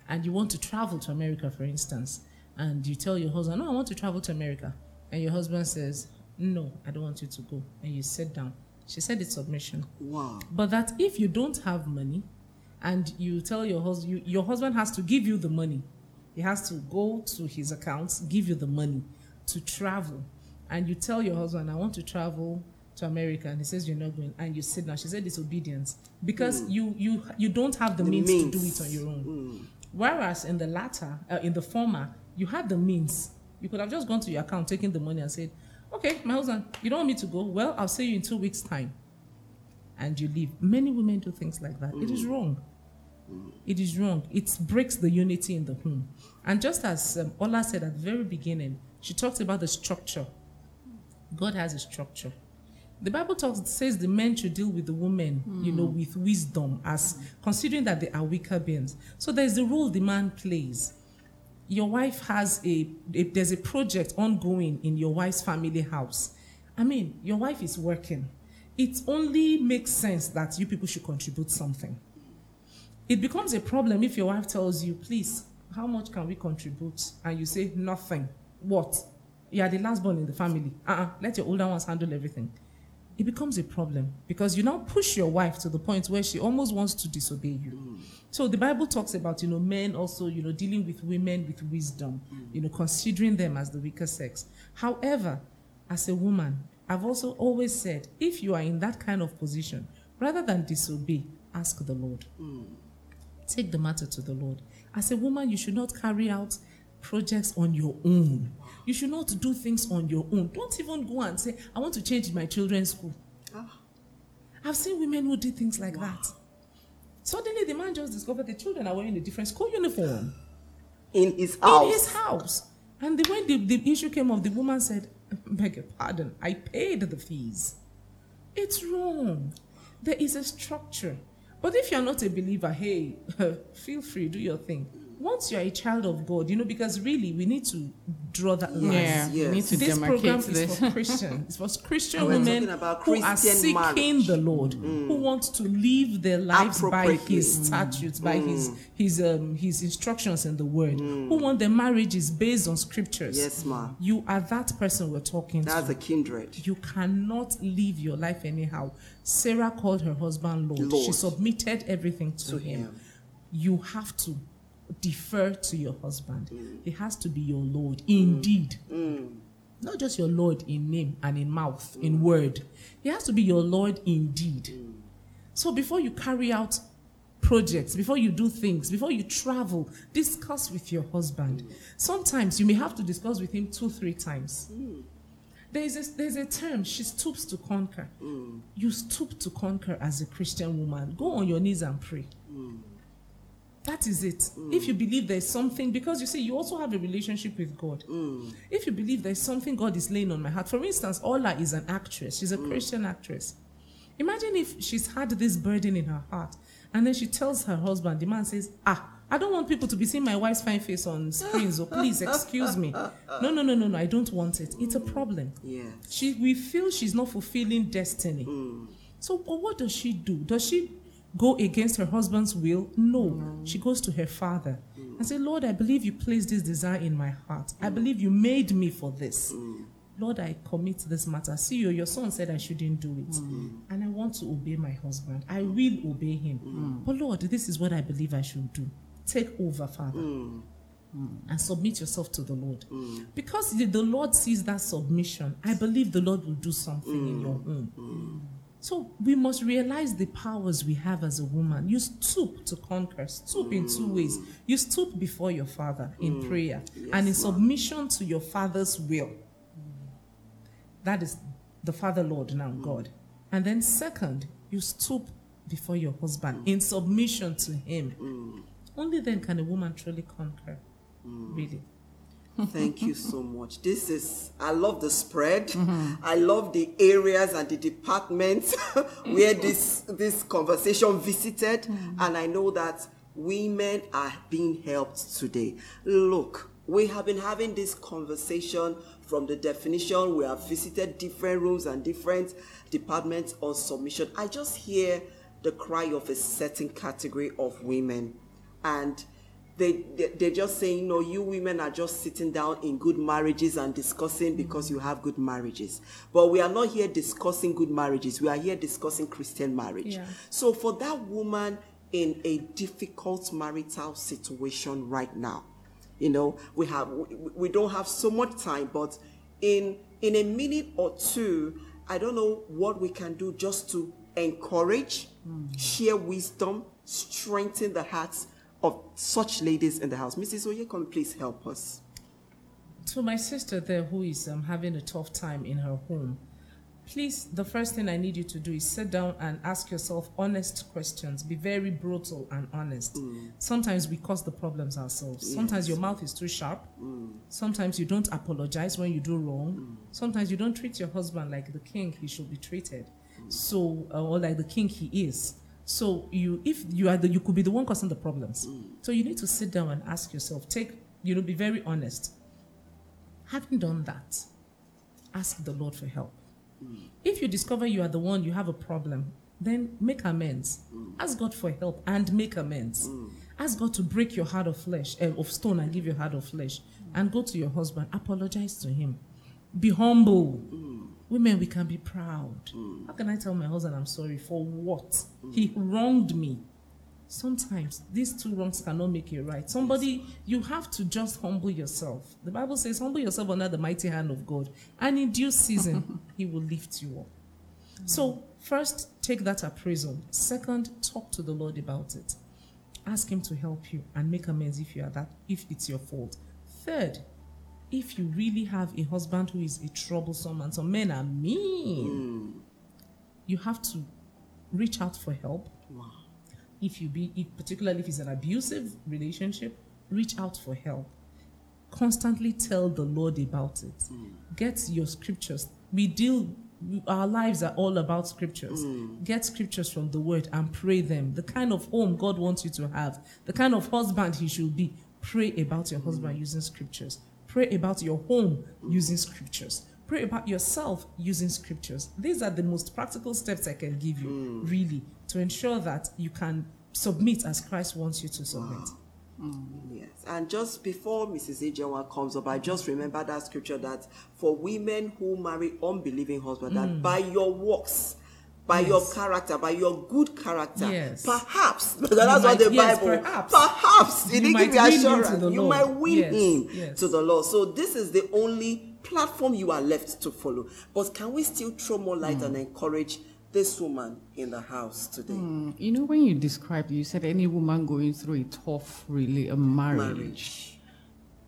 A: and you want to travel to America, for instance, and you tell your husband, No, I want to travel to America. And your husband says, No, I don't want you to go. And you sit down. She said it's submission.
B: Wow.
A: But that if you don't have money and you tell your husband, you, your husband has to give you the money. He has to go to his accounts, give you the money to travel. And you tell your husband, I want to travel to America. And he says, You're not going. And you sit down. She said, It's obedience. Because hmm. you, you, you don't have the,
B: The
A: means, to do it on your own. Hmm. Whereas in the latter, uh, in the former, you have the means. You could have just gone to your account, taken the money, and said, Okay, my husband, you don't want me to go? Well, I'll see you in two weeks' time and you leave. Many women do things like that. It is hmm. wrong. It is wrong. It breaks the unity in the home. And just as um, Ola said at the very beginning, she talked about the structure. God has a structure. The Bible talks says the men should deal with the women, you know, with wisdom, as considering that they are weaker beings. So there's the role the man plays. Your wife has a, a there's a project ongoing in your wife's family house. I mean, your wife is working. It only makes sense that you people should contribute something. It becomes a problem if your wife tells you, please, how much can we contribute? And you say, nothing. What? You are the last born in the family. Uh-uh. Let your older ones handle everything. It becomes a problem because you now push your wife to the point where she almost wants to disobey you. So the Bible talks about, you know, men also, you know, dealing with women with wisdom, you know, considering them as the weaker sex. However, as a woman, I've also always said, if you are in that kind of position, rather than disobey, ask the Lord take the matter to the Lord. As a woman, you should not carry out projects on your own. You should not do things on your own. Don't even go and say, I want to change my children's school. Ah. I've seen women who did things like that. Suddenly, the man just discovered the children are wearing a different school uniform
B: In his house.
A: in his house. And the, when the, the issue came up, the woman said, Beg your pardon, I paid the fees. It's wrong. There is a structure. But if you're not a believer, hey, feel free, do your thing. Once you're a child of God, you know, because really we need to draw that line.
C: Yeah,
B: yes.
C: we need to
A: This program
C: demarcate
A: is
C: this.
A: for Christians. It's for Christian women
B: talking about
A: who are seeking
B: marriage.
A: the Lord, who mm. want to live their lives by His mm. statutes, by mm. His His um His instructions in the Word, who want their marriages based on scriptures.
B: Yes, ma.
A: You are that person we're talking
B: That's
A: to.
B: That's a kindred.
A: You cannot live your life anyhow. Sarah called her husband Lord.
B: Lord.
A: She submitted everything to,
B: To
A: him.
B: him.
A: You have to defer to your husband.
B: Mm.
A: He has to be your Lord indeed. Mm. Mm. Not just your Lord in name and in mouth,
B: Mm.
A: in word. He has to be your Lord indeed. Mm. So before you carry out projects, before you do things, before you travel, discuss with your husband. Sometimes you may have to discuss with him two, three times. There is a, there's a term, she stoops to conquer. You stoop to conquer as a Christian woman. Go on your knees and pray. That is it. Mm. If you believe there's something, because you see, you also have a relationship with God. Mm. If you believe there's something God is laying on my heart, for instance, Ola is an actress, she's a mm. Christian actress. Imagine if she's had this burden in her heart, and then she tells her husband, the man says, Ah, I don't want people to be seeing my wife's fine face on screens, so please excuse me. No, no, no, no, no, I don't want it. It's a problem.
B: Yes.
A: She we feel she's not fulfilling destiny. So but what does she do? Does she go against her husband's will? No. She goes to her father and say, Lord, I believe you placed this desire in my heart. I believe you made me for this. Lord, I commit this matter. See you, your son said I shouldn't do it. And I want to obey my husband. I will obey him. But Lord, this is what I believe I should do. Take over, Father and submit yourself to the Lord. Because the, Lord sees that submission, I believe the Lord will do something in your home. So we must realize the powers we have as a woman. You stoop to conquer, stoop in two mm. ways. You stoop before your father in mm. prayer and in submission to your father's will. Mm. That is the Father Lord now, God. And then second, you stoop before your husband in submission to him. Only then can a woman truly conquer. Really.
B: Thank you so much. This is, I love the spread. Mm-hmm. I love the areas and the departments where this, this conversation visited. Mm-hmm. And I know that women are being helped today. Look, we have been having this conversation from the definition. We have visited different rooms and different departments on submission. I just hear the cry of a certain category of women. And they, they they're just saying no you women are just sitting down in good marriages and discussing because you have good marriages but we are not here discussing good marriages we are here discussing christian marriage yeah. so for that woman in a difficult marital situation right now you know we have we, we don't have so much time but in in a minute or two i don't know what we can do just to encourage mm. share wisdom strengthen the hearts of such ladies in the house. Mrs. Oyekanmi, please help us.
A: To my sister there who is um, having a tough time in her home, please, the first thing I need you to do is sit down and ask yourself honest questions. Be very brutal and honest. Mm. Sometimes we cause the problems ourselves. Yes. Sometimes your mouth is too sharp. Mm. Sometimes you don't apologize when you do wrong. Mm. Sometimes you don't treat your husband like the king he should be treated. Mm. So, uh, or like the king he is. So you, if you are the, you could be the one causing the problems. Mm. So you need to sit down and ask yourself. Take, you know, be very honest. Having done that, ask the Lord for help. Mm. If you discover you are the one, you have a problem, then make amends. Mm. Ask God for help and make amends. Mm. Ask God to break your heart of flesh, uh, of stone, and give you heart of flesh. And go to your husband, apologize to him. Be humble. Women, we can be proud. Mm. How can I tell my husband I'm sorry for what? Mm. He wronged me. Sometimes these two wrongs cannot make you right. Somebody, you have to just humble yourself. The Bible says, humble yourself under the mighty hand of God, and in due season, He will lift you up. Mm. So, first, take that appraisal. Second, talk to the Lord about it. Ask Him to help you and make amends if you are that, if it's your fault. Third, if you really have a husband who is a troublesome man, some men are mean, mm. you have to reach out for help. Wow. If you be, if, particularly if it's an abusive relationship, reach out for help. Constantly tell the Lord about it. Mm. Get your scriptures. We deal our lives are all about scriptures. Mm. Get scriptures from the word and pray them. The kind of home God wants you to have, the kind of husband he should be. Pray about your husband mm. using scriptures. Pray about your home using scriptures. Pray about yourself using scriptures. These are the most practical steps I can give you, mm. really, to ensure that you can submit as Christ wants you to submit.
B: Wow. Mm. Yes. And just before Mrs. Ijenwa comes up, I just remember that scripture that for women who marry unbelieving husband, mm. that by your works, by yes. your character, by your good character. Yes. Perhaps, because that's might, what the yes, Bible. Perhaps, perhaps it didn't give you assurance. You might win yes. him yes. to the Lord. So this is the only platform you are left to follow. But can we still throw more light mm. and encourage this woman in the house today? Mm.
C: You know, when you described, you said any woman going through a tough, really, a marriage. marriage.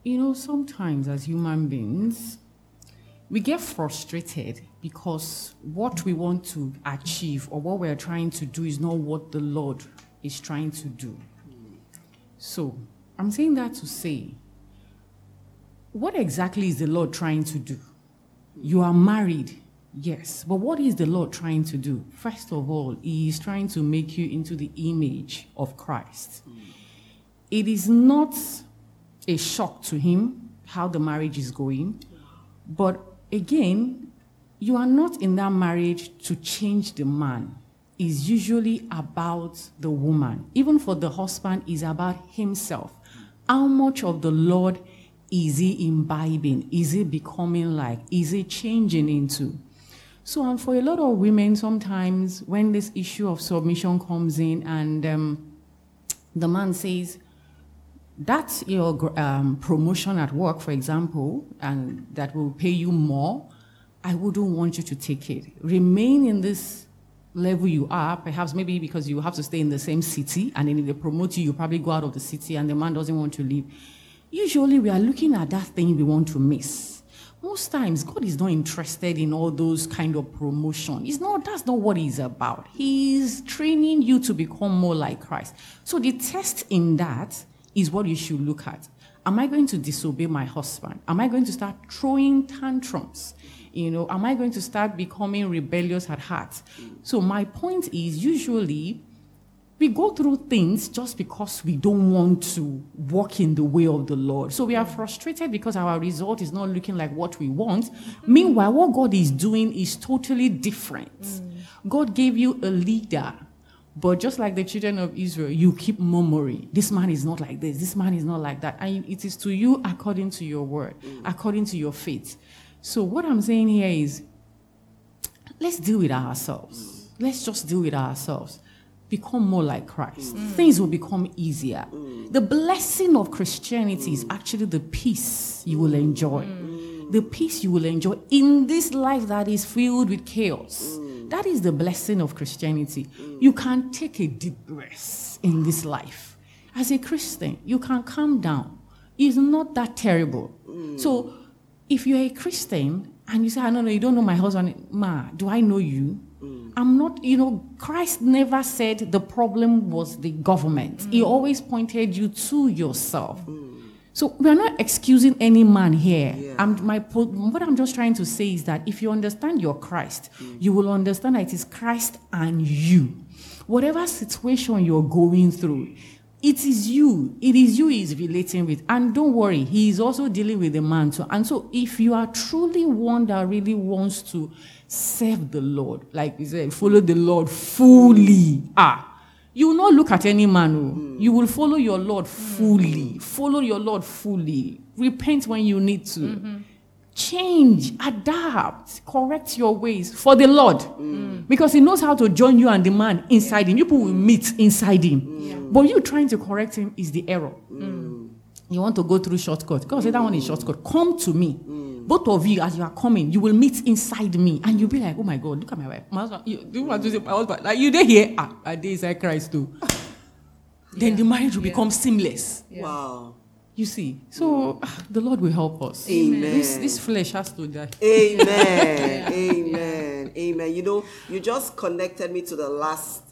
C: You know, sometimes as human beings, we get frustrated because what we want to achieve or what we're trying to do is not what the Lord is trying to do. So, I'm saying that to say, what exactly is the Lord trying to do? You are married, yes, but what is the Lord trying to do? First of all, He is trying to make you into the image of Christ. It is not a shock to Him how the marriage is going, but again, you are not in that marriage to change the man. It's usually about the woman. Even for the husband, is about himself. How much of the Lord is he imbibing? Is he becoming like? Is he changing into? So, and for a lot of women, sometimes when this issue of submission comes in and um, the man says, that's your um, promotion at work, for example, and that will pay you more. I wouldn't want you to take it. Remain in this level you are, perhaps maybe because you have to stay in the same city, and then if they promote you, you probably go out of the city, and the man doesn't want to leave. Usually, we are looking at that thing we want to miss. Most times, God is not interested in all those kind of promotion. It's not, that's not what He's about. He's training you to become more like Christ. So the test in that is what you should look at. Am I going to disobey my husband? Am I going to start throwing tantrums? You know, am I going to start becoming rebellious at heart? So my point is usually we go through things just because we don't want to walk in the way of the Lord. So we are frustrated because our result is not looking like what we want. Meanwhile, what God is doing is totally different. Mm. God gave you a leader. But just like the children of Israel, you keep murmuring. This man is not like this. This man is not like that. And it is to you according to your word, according to your faith. So what I'm saying here is let's deal with ourselves. Let's just deal with ourselves become more like Christ. Mm. Things will become easier. Mm. The blessing of Christianity mm. is actually the peace you will enjoy. Mm. The peace you will enjoy in this life that is filled with chaos. Mm. That is the blessing of Christianity. Mm. You can take a deep breath in this life. As a Christian, you can calm down. It's not that terrible. So, if you're a Christian and you say, I don't know, you don't know my husband, Ma, do I know you? I'm not, you know, Christ never said the problem was the government. Mm. He always pointed you to yourself. Mm. So we're not excusing any man here. Yeah. I'm, my, what I'm just trying to say is that if you understand your Christ, mm. you will understand that it is Christ and you. Whatever situation you're going through, it is you. It is you he's relating with. And don't worry, he is also dealing with the man too. And so if you are truly one that really wants to serve the Lord, like he said, follow the Lord fully. Ah. You will not look at any man. Mm. You will follow your Lord fully. Mm. Follow your Lord fully. Repent when you need to. Mm-hmm. Change, adapt, correct your ways for the Lord. Mm. Because He knows how to join you and the man inside Him. You people will meet inside Him. Yeah. But you trying to correct Him is the error. Mm. You want to go through shortcut. God say that one is shortcut. Come to me. Both of you, as you are coming, you will meet inside me, and you'll be like, "Oh my God, look at my wife, my husband." You, you want to say my husband? Like you there here? Ah, I did inside Christ too. yeah. Then the marriage will yeah. become seamless.
B: Yeah. Wow.
C: You see, so ah, the Lord will help us.
B: Amen.
C: This, this flesh has to die.
B: Amen. Amen. Amen. You know, you just connected me to the last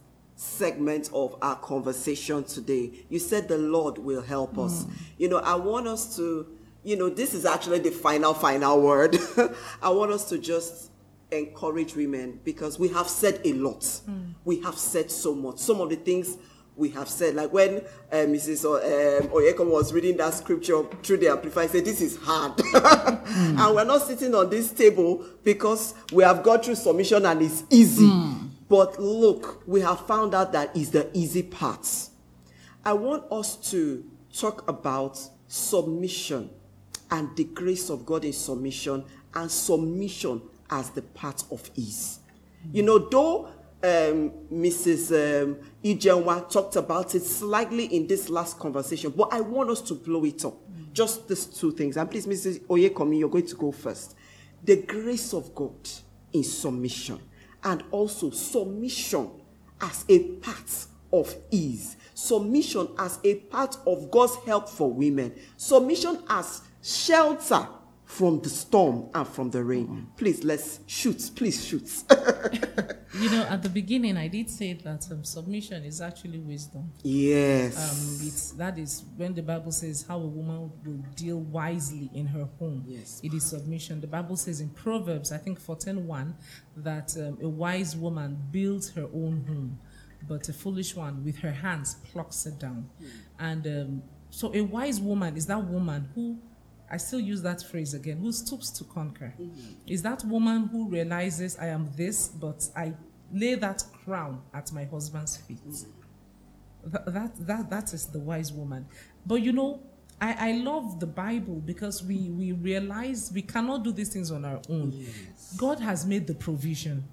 B: segment of our conversation today. You said the Lord will help us. Mm. You know, I want us to you know, this is actually the final, final word. I want us to just encourage women because we have said a lot. Mm. We have said so much. Some of the things we have said, like when uh, Mrs. Um, Oyekanmi was reading that scripture through the Amplified, said, This is hard. mm. And we're not sitting on this table because we have got through submission and it's easy. But look, we have found out that is the easy part. I want us to talk about submission and the grace of God in submission and submission as the part of ease. You know, though um, Mrs. Um, Ijenwa talked about it slightly in this last conversation, but I want us to blow it up. Just these two things. And please, Mrs. Oyekanmi, you're going to go first. The grace of God in submission and also submission as a part of ease. Submission as a part of God's help for women. Submission as shelter from the storm and from the rain. Mm-hmm. Please, let's shoot. Please shoot.
A: you know, at the beginning, I did say that um, submission is actually wisdom.
B: Yes.
A: Um, it's that is when the Bible says how a woman will deal wisely in her home.
B: Yes.
A: It is submission. The Bible says in Proverbs, I think 14:1, that um, a wise woman builds her own home, but a foolish one with her hands plucks it down. Mm. And um, so, a wise woman is that woman who I still use that phrase again, who stoops to conquer. Mm-hmm. Is that woman who realizes I am this, but I lay that crown at my husband's feet. Mm-hmm. That, that, that, that is the wise woman. But you know, I, I love the Bible because we, we realize we cannot do these things on our own. Yes. God has made the provision.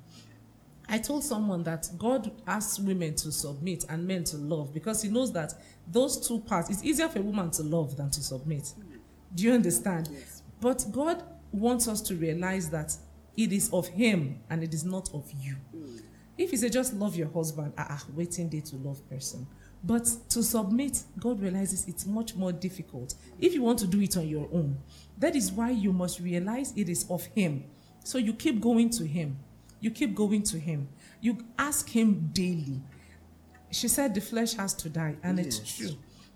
A: I told someone that God asks women to submit and men to love because He knows that those two parts, it's easier for a woman to love than to submit. Mm-hmm. Do you understand?
B: Yes.
A: But God wants us to realize that it is of Him and it is not of you. Mm. If He said just love your husband, ah, ah, waiting day to love person. But to submit, God realizes it's much more difficult if you want to do it on your own. That is why you must realize it is of Him. So you keep going to Him. You keep going to Him. You ask Him daily. She said the flesh has to die, and yes. it's true.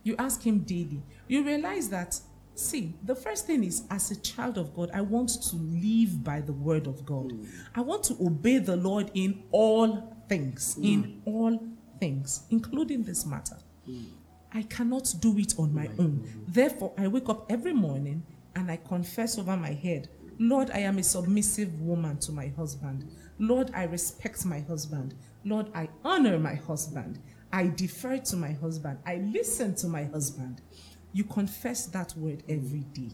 A: You ask Him daily. You realize that See, the first thing is as a child of God, I want to live by the word of God. Mm. I want to obey the Lord in all things, mm. in all things, including this matter. Mm. I cannot do it on my own. Therefore, I wake up every morning and I confess over my head, Lord, I am a submissive woman to my husband. Lord, I respect my husband. Lord, I honor my husband. I defer to my husband. I listen to my husband. You confess that word every day.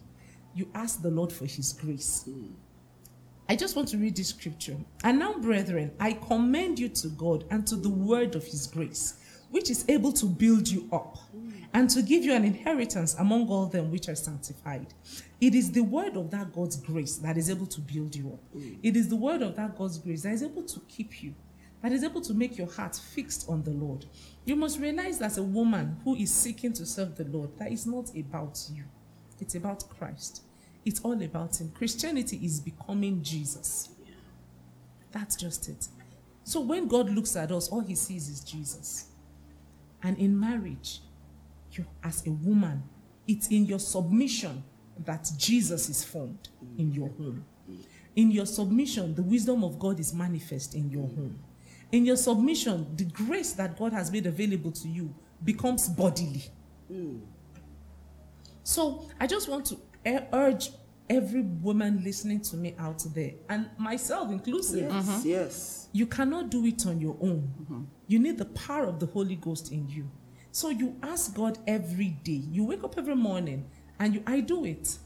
A: You ask the Lord for his grace. I just want to read this scripture. And now, brethren, I commend you to God and to the word of his grace, which is able to build you up and to give you an inheritance among all them which are sanctified. It is the word of that God's grace that is able to build you up. It is the word of that God's grace that is able to keep you, that is able to make your heart fixed on the Lord. You must realize that a woman who is seeking to serve the Lord, that is not about you, it's about Christ. It's all about Him. Christianity is becoming Jesus. That's just it. So when God looks at us, all He sees is Jesus. And in marriage, you, as a woman, it's in your submission that Jesus is formed in your home. In your submission, the wisdom of God is manifest in your home. In your submission, the grace that God has made available to you becomes bodily. Hmm. So I just want to urge every woman listening to me out there, and myself inclusive,
B: Yes, mm-hmm. yes.
A: you cannot do it on your own. Mm-hmm. You need the power of the Holy Ghost in you. So you ask God every day. You wake up every morning and you I do it.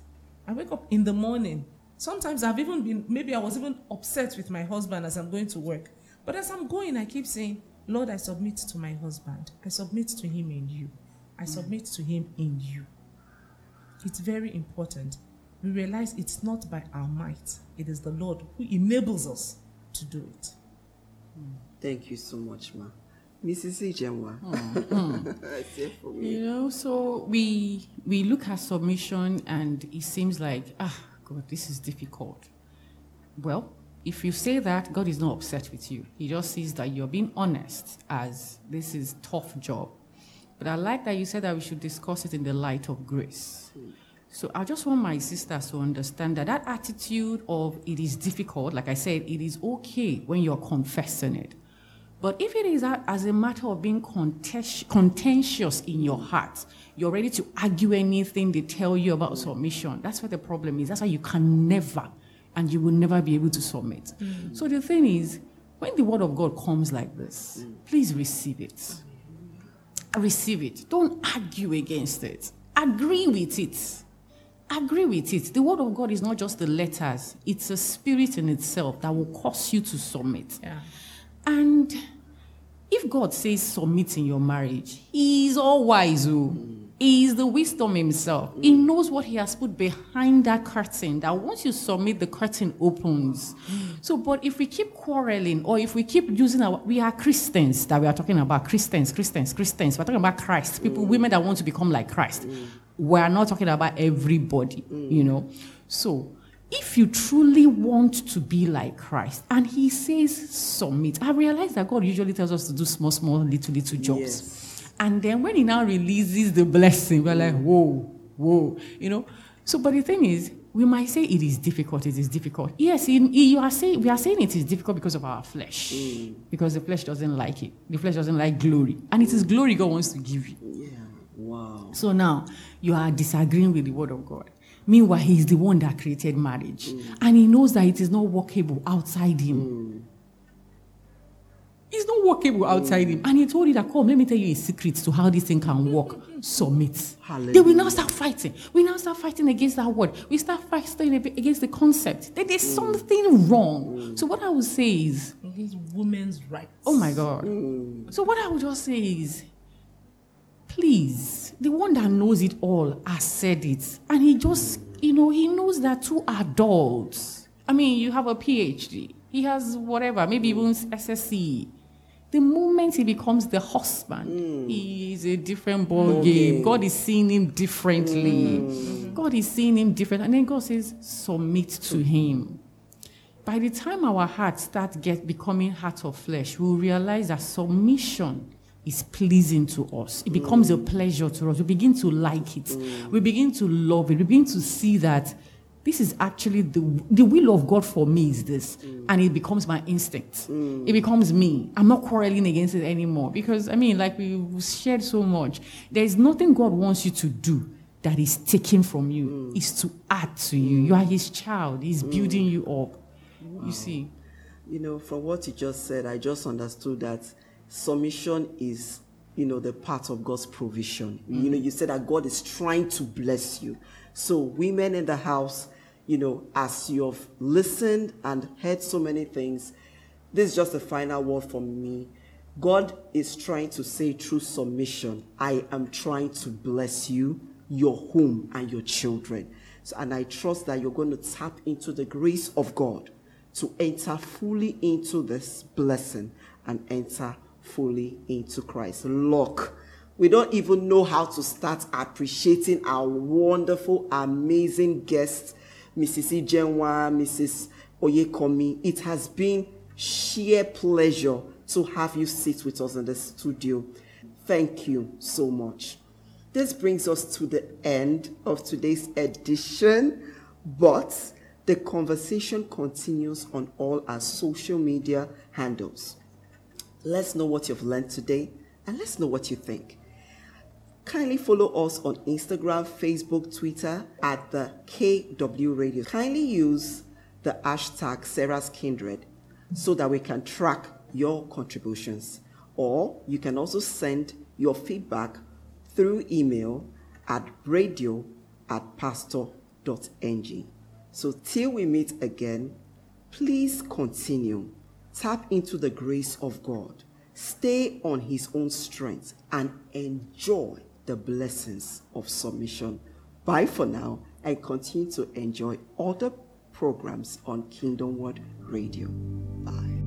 A: I wake up in the morning. Sometimes I've even been maybe I was even upset with my husband as I'm going to work. But as I'm going, I keep saying, Lord, I submit to my husband. I submit to him in you. I submit to him in you. It's very important. We realize it's not by our might, it is the Lord who enables us to do it.
B: Thank you so much, ma. Mrs. Ijenwa. I say for me.
C: You know, so we we look at submission and it seems like, ah, God, this is difficult. Well, if you say that, God is not upset with you. He just sees that you're being honest as this is tough job. But I like that you said that we should discuss it in the light of grace. So I just want my sisters to understand that that attitude of it is difficult, like I said, it is okay when you're confessing it. But if it is as a matter of being contentious in your heart, you're ready to argue anything they tell you about submission. That's where the problem is. That's why you can never, and you will never be able to submit. Mm. So the thing is, when the word of God comes like this, please receive it. Receive it. Don't argue against it. Agree with it. Agree with it. The word of God is not just the letters, it's a spirit in itself that will cause you to submit.
A: Yeah.
C: And if God says submit in your marriage, He is all wise. oh. Mm. Is the wisdom Himself. He knows what He has put behind that curtain. That once you submit, the curtain opens. So, but if we keep quarreling, or if we keep using our, we are Christians that we are talking about Christians, Christians, Christians. We're talking about Christ. People, women that want to become like Christ. We're not talking about everybody, you know. So, if you truly want to be like Christ, and He says submit, I realize that God usually tells us to do small, small, little, little jobs.
B: Yes.
C: And then when He now releases the blessing, we're like, whoa, whoa, you know. So, but the thing is, we might say it is difficult. It is difficult. Yes, in, you are saying we are saying it is difficult because of our flesh, mm. because the flesh doesn't like it. The flesh doesn't like glory, and it is glory God wants to give you.
B: Yeah. Wow.
C: So now you are disagreeing with the word of God. Meanwhile, he is the one that created marriage. Mm. And he knows that it is not workable outside him. Mm. It's not workable outside him. And he told you that, come, let me tell you a secret to how this thing can work. Submit. They will now start fighting. We now start fighting against that word. We start fighting against the concept. That there's something wrong. So what I would say is,
A: Against women's rights.
C: Oh my God. So, what I would just say is, please, the one that knows it all has said it. And he just, you know, he knows that two adults. I mean, you have a PhD, he has whatever, maybe even SSC. The moment he becomes the husband, mm. he is a different ball game. God is seeing him differently. Mm. God is seeing him different. And then God says, submit to him. By the time our hearts start get becoming heart of flesh, we'll realize that submission is pleasing to us. It becomes a mm. pleasure to us. We begin to like it. We begin to love it. We begin to see that this is actually the the will of God for me is this, mm. and it becomes my instinct. Mm. It becomes me. I'm not quarreling against it anymore because I mean, like we shared so much. There is nothing God wants you to do that is taken from you. Mm. Is to add to you. You are His child. He's building you up. You see.
B: You know, from what you just said, I just understood that submission is, you know, the part of God's provision. You know, you said that God is trying to bless you. So, women in the house, you know, as you've listened and heard so many things, this is just the final word from me. God is trying to say through submission, I am trying to bless you, your home, and your children. So, and I trust that you're going to tap into the grace of God to enter fully into this blessing and enter fully into Christ. Look, we don't even know how to start appreciating our wonderful, amazing guests, Mrs. Ijenwa, Mrs. Oyekanmi. It has been sheer pleasure to have you sit with us in the studio. Thank you so much. This brings us to the end of today's edition, but the conversation continues on all our social media handles. Let's know what you've learned today and let's know what you think. Kindly follow us on Instagram, Facebook, Twitter at the KW Radio. Kindly use the hashtag Sarah's Kindred so that we can track your contributions. Or you can also send your feedback through email at radio at pastor.ng. So till we meet again, please continue. Tap into the grace of God. Stay on His own strength and enjoy the blessings of submission. Bye for now and continue to enjoy other programs on Kingdom Word Radio. Bye.